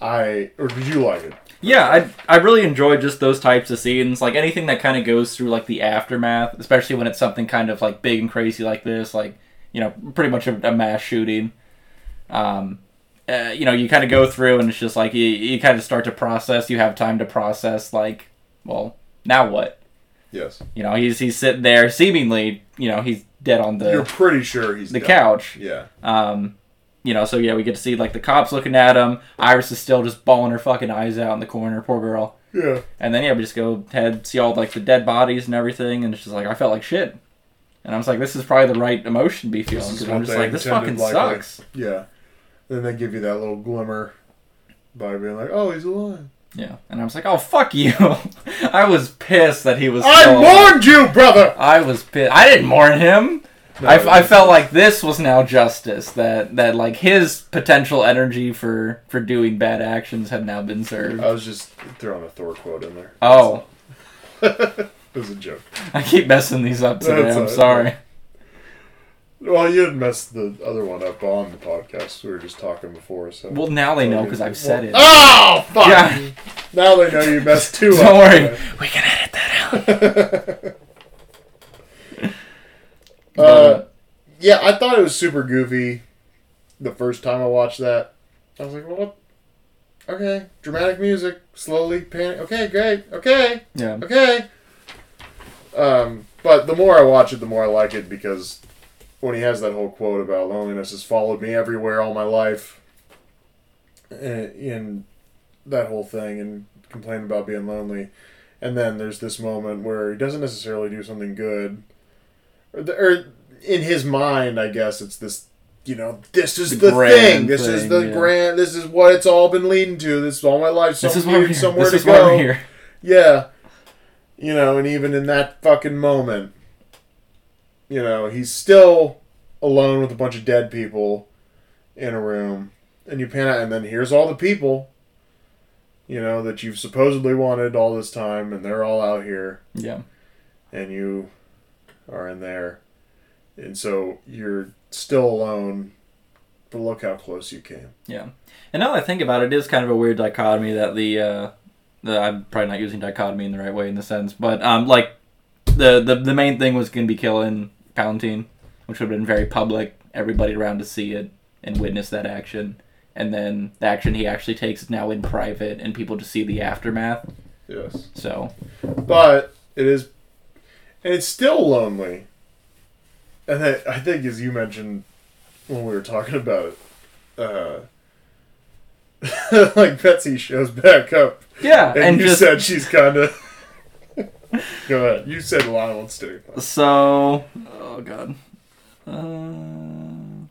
I or did you like it? Yeah, I I really enjoyed just those types of scenes. Like anything that kind of goes through like the aftermath, especially when it's something kind of like big and crazy like this, like you know, pretty much a, a mass shooting. Um, uh, you know, you kind of go through and it's just like you you kind of start to process. You have time to process. Like, well, now what? Yes. You know, he's he's sitting there, seemingly, you know, he's dead on the. You're pretty sure he's the dead. couch. Yeah. Um, you know, so yeah, we get to see like the cops looking at him. Iris is still just bawling her fucking eyes out in the corner, poor girl. Yeah. And then yeah, we just go head see all like the dead bodies and everything, and it's just like I felt like shit. And I was like, this is probably the right emotion to be feeling because I'm just like, this fucking sucks. Yeah. Then they give you that little glimmer by being like, "Oh, he's alive." Yeah, and I was like, oh fuck you. I was pissed that he was. I warned you, brother. I was pissed. I didn't mourn him. No, I, I felt like this was now justice that that like his potential energy for for doing bad actions had now been served. I was just throwing a Thor quote in there. oh, it was a joke. I keep messing these up today. That's I'm right. sorry. Well, you had messed the other one up on the podcast. We were just talking before, so. Well, now they know because I've said it. Oh fuck! Yeah. Now they know you messed two Don't up. worry, we can edit that out. Uh, yeah, I thought it was super goofy the first time I watched that. I was like, well, what? Okay, dramatic music, slowly pan. Okay, great. Okay, yeah. okay. Um, but the more I watch it, the more I like it because when he has that whole quote about loneliness has followed me everywhere all my life, and, and that whole thing, and complaining about being lonely, and then there's this moment where he doesn't necessarily do something good, or, the, or in his mind, I guess it's this. You know, this is The the, thing. This is the yeah. grand. This is what it's all been leading to. This is all my life. This is here. somewhere This to go. Yeah. You know, and even in that fucking moment, you know, he's still alone with a bunch of dead people in a room. And you pan out, and then here's all the people, you know, that you've supposedly wanted all this time, and they're all out here, Yeah. and you are in there. And so you're still alone, but look how close you came. Yeah. And now that I think about it, it is kind of a weird dichotomy that the, uh, the I'm probably not using dichotomy in the right way in the sense, but um, like the the, the main thing was going to be killing Palantine, which would have been very public, everybody around to see it and witness that action. And then the action he actually takes is now in private, and people just see the aftermath. Yes. So but it is and it's still lonely and I, I think as you mentioned when we were talking about it uh like betsy shows back up yeah, and, and you just said she's kind of go ahead you said lionel stick So, oh god. Uh,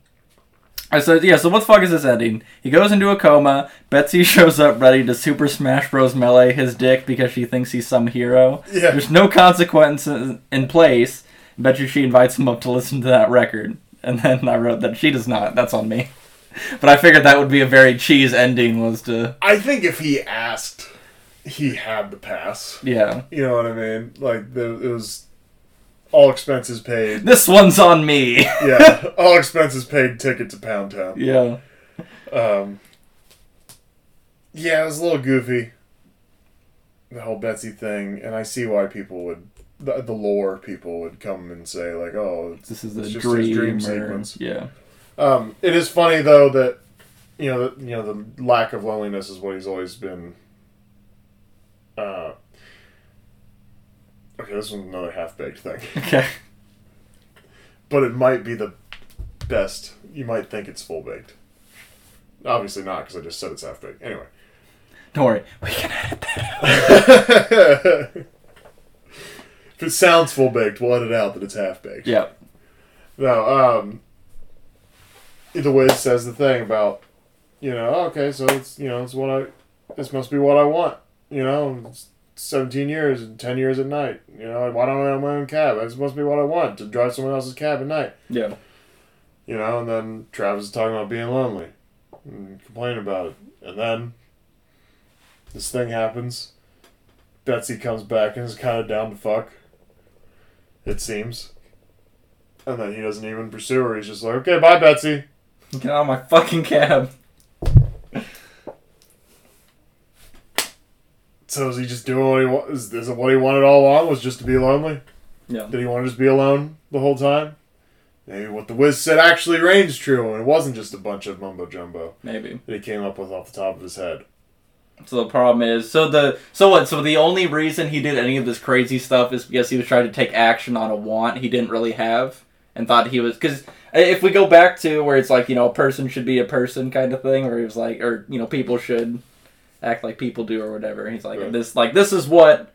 I said, yeah. So what the fuck is this ending? He goes into a coma. Betsy shows up ready to Super Smash Bros. melee his dick because she thinks he's some hero. yeah There's no consequences in place. Bet you she invites him up to listen to that record. And then I wrote that she does not. That's on me. But I figured that would be a very cheese ending. Was to i think if he asked he had the pass yeah. you know what i mean like the, it was all expenses paid This one's on me. yeah all expenses paid ticket to pound town yeah. Um, yeah, it was a little goofy. The whole Betsy thing, and I see why people would, the, the lore people would come and say like, "Oh, it's, This is the dream. dream or- sequence." Yeah. Um, it is funny though that you know, you know, the lack of loneliness is what he's always been. Uh, okay, this one's another half baked thing, Okay. but it might be the best. You might think it's full baked. Obviously not, because I just said it's half baked. Anyway. Don't worry. We can edit that. out. if it sounds full baked, we'll edit out that it's half baked. Yeah. No, um, the Wiz says the thing about, you know, "Oh, okay, so it's you know it's what I, this must be what I want. You know, seventeen years and ten years at night. You know, why don't I have my own cab? This must be what I want to drive someone else's cab at night. Yeah. You know, and then Travis is talking about being lonely and complaining about it, and then this thing happens. Betsy comes back and is kind of down to fuck. It seems. And then he doesn't even pursue her. He's just like, okay, bye, Betsy. Get out of my fucking cab. So is he just doing what he? Is, is it what he wanted all along? Was just to be lonely? Yeah. Did he want to just be alone the whole time? Maybe what the Wiz said actually reigns true, and it wasn't just a bunch of mumbo jumbo Maybe. that he came up with off the top of his head. So the problem is, so the so what? So the only reason he did any of this crazy stuff is because he was trying to take action on a want he didn't really have, and thought he was because if we go back to where it's like you know a person should be a person kind of thing, where he was like, or you know people should act like people do or whatever. He's like Right. this like this is what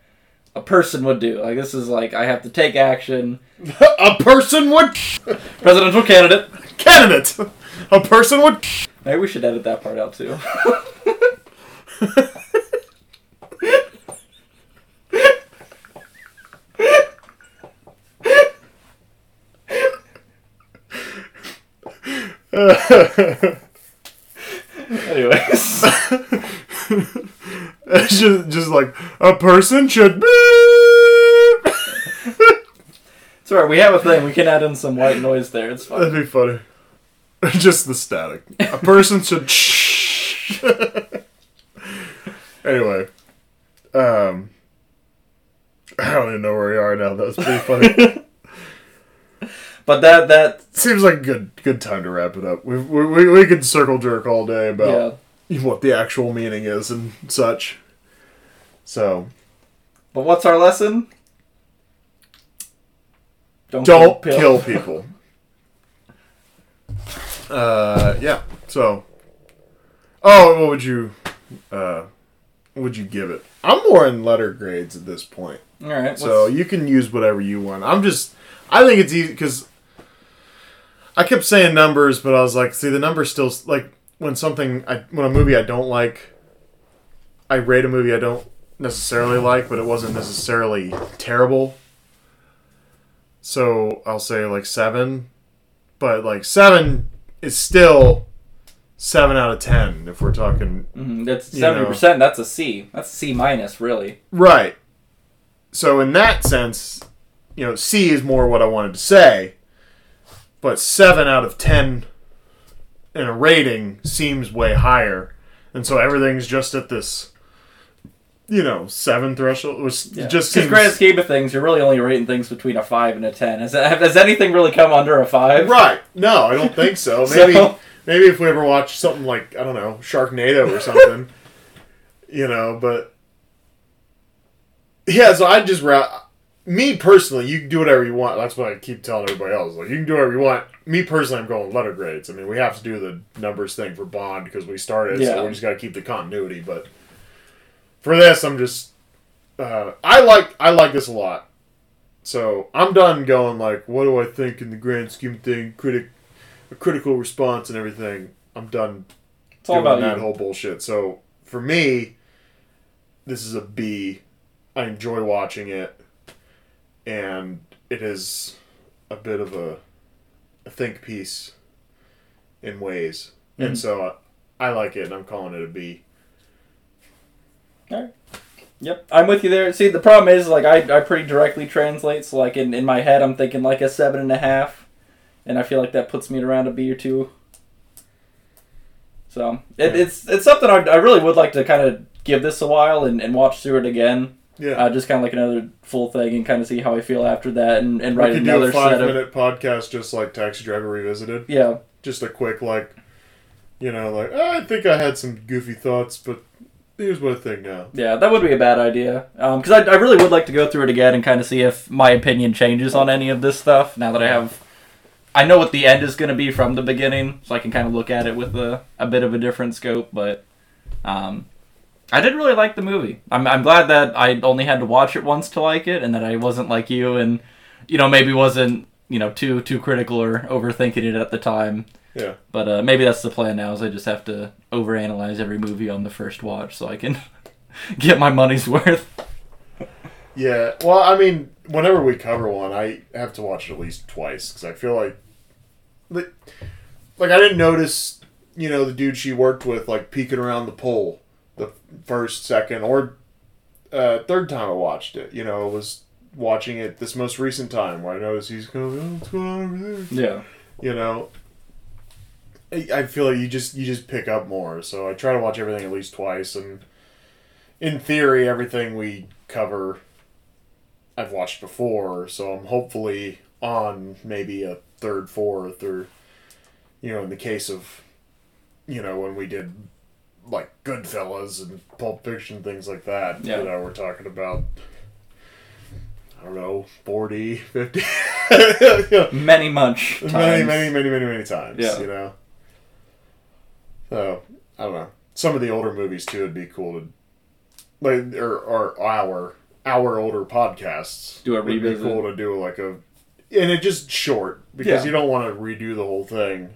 a person would do. Like this is like I have to take action. a person would Presidential candidate. candidate. A person would. Maybe we should edit that part out too. Anyways. It's just, just like a person should be. Alright, we have a thing. We can add in some white noise there. It's fine. That'd be funny. Just the static. A person should. anyway, um, I don't even know where we are now. That was pretty funny. but that that Seems like a good good time to wrap it up. We we, we, we could circle jerk all day about yeah. what the actual meaning is and such. So But what's our lesson? Don't, kill people. uh, yeah. So, oh, what would you, uh, what would you give it? I'm more in letter grades at this point, All right. so you can use whatever you want. I'm just, I think it's easy because I kept saying numbers, but I was like, see, the numbers still like when something, I, when a movie I don't like, I rate a movie I don't necessarily like, but it wasn't necessarily terrible. So I'll say like seven, but like seven is still seven out of ten if we're talking Mhm, that's seventy percent. That's a C. That's a C minus, really. right. So in that sense, you know, C is more what I wanted to say, but seven out of ten in a rating seems way higher, and so everything's just at this, you know, seven threshold, which just Because seems grand scheme of things, you're really only rating things between a five and a ten. Has, has anything really come under a five? Right. No, I don't think so. So- Maybe maybe if we ever watch something like I don't know Sharknado or something, you know. But yeah, so I just ra- me personally, you can do whatever you want. That's what I keep telling everybody else. Like you can do whatever you want. Me personally, I'm going letter grades. I mean, we have to do the numbers thing for Bond because we started, Yeah. so we just got to keep the continuity. But for this, I'm just uh, I like I like this a lot. So I'm done going like, what do I think in the grand scheme thing? Critic, a critical response and everything. I'm done It's doing about that you. whole bullshit. So for me, this is a B. I enjoy watching it, and it is a bit of a, a think piece in ways, Mhm. and so I, I like it, and I'm calling it a B. Yep, I'm with you there. See, the problem is, like, I, I pretty directly translate. So, like, in, in my head, I'm thinking like a seven and a half, and I feel like that puts me around a B or two. So it, it's it's something I, I really would like to kind of give this a while and, and watch through it again. Yeah, Uh, just kind of like another full thing and kind of see how I feel after that and, and write another a five set of minute podcast just like Taxi Driver Revisited. yeah just a quick like you know like "Oh, i think i had some goofy thoughts but here's what i think now Yeah, that would be a bad idea. Because I, I really would like to go through it again and kind of see if my opinion changes on any of this stuff. Now that I have, I know what the end is going to be from the beginning, so I can kind of look at it with a, a bit of a different scope. But um, I did really like the movie. I'm, I'm glad that I only had to watch it once to like it, and that I wasn't like you, and you know maybe wasn't you know too too critical or overthinking it at the time. yeah But uh, maybe that's the plan now. Is I just have to overanalyze every movie on the first watch so I can get my money's worth. yeah well i mean whenever we cover one i have to watch it at least twice because i feel like like like i didn't notice you know the dude she worked with like peeking around the pole first second or uh, third time i watched it. You know I was watching it this most recent time where i noticed he's going oh, what's going on over there Yeah. you know I I feel like you just you just pick up more. So i try to watch everything at least twice and in theory everything we cover i've watched before. So i'm hopefully on maybe a third fourth or you know in the case of you know when we did like goodfellas and pulp fiction things like that Yeah. you know we're talking about i don't know 40 50 Many much. many, times. many, many, many, many times. Yeah. You know. So I don't know. Some of the older movies too would be cool to, like, or or our our older podcasts. Do a would be cool to do like a, and it just short because Yeah. you don't want to redo the whole thing.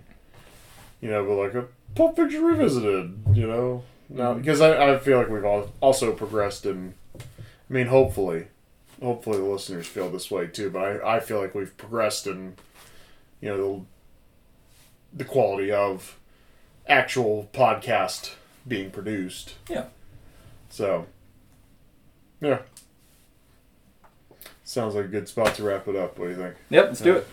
You know, but like a Pulp Fiction revisited. You know, now Mm-hmm. because I, I feel like we've all also progressed in. I mean, hopefully, hopefully the listeners feel this way too. But I, I feel like we've progressed in, you know, the, the quality of actual podcast being produced. Yeah. So, yeah. Sounds like a good spot to wrap it up. What do you think? Yep, let's do it.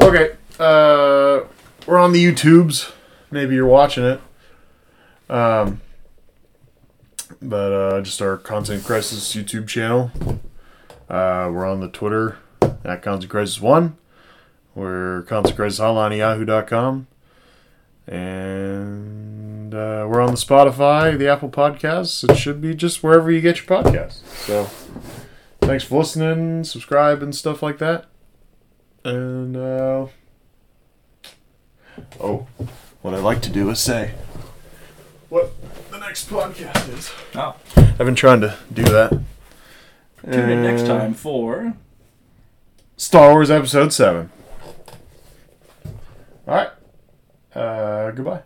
Okay. Uh, we're on the YouTubes. Maybe you're watching it. Um, but uh, just our Content Crisis YouTube channel. Uh, we're on the Twitter at Content Crisis One. We're Consequences Hotline Yahoo.com. And uh, we're on the Spotify, the Apple Podcasts. It should be just wherever you get your podcasts. So thanks for listening, subscribe, and stuff like that. And, uh, oh, what I'd like to do is say what the next podcast is. Oh. I've been trying to do that. Tune in next Uh, time for. Star Wars Episode 7. Alright. Uh, goodbye.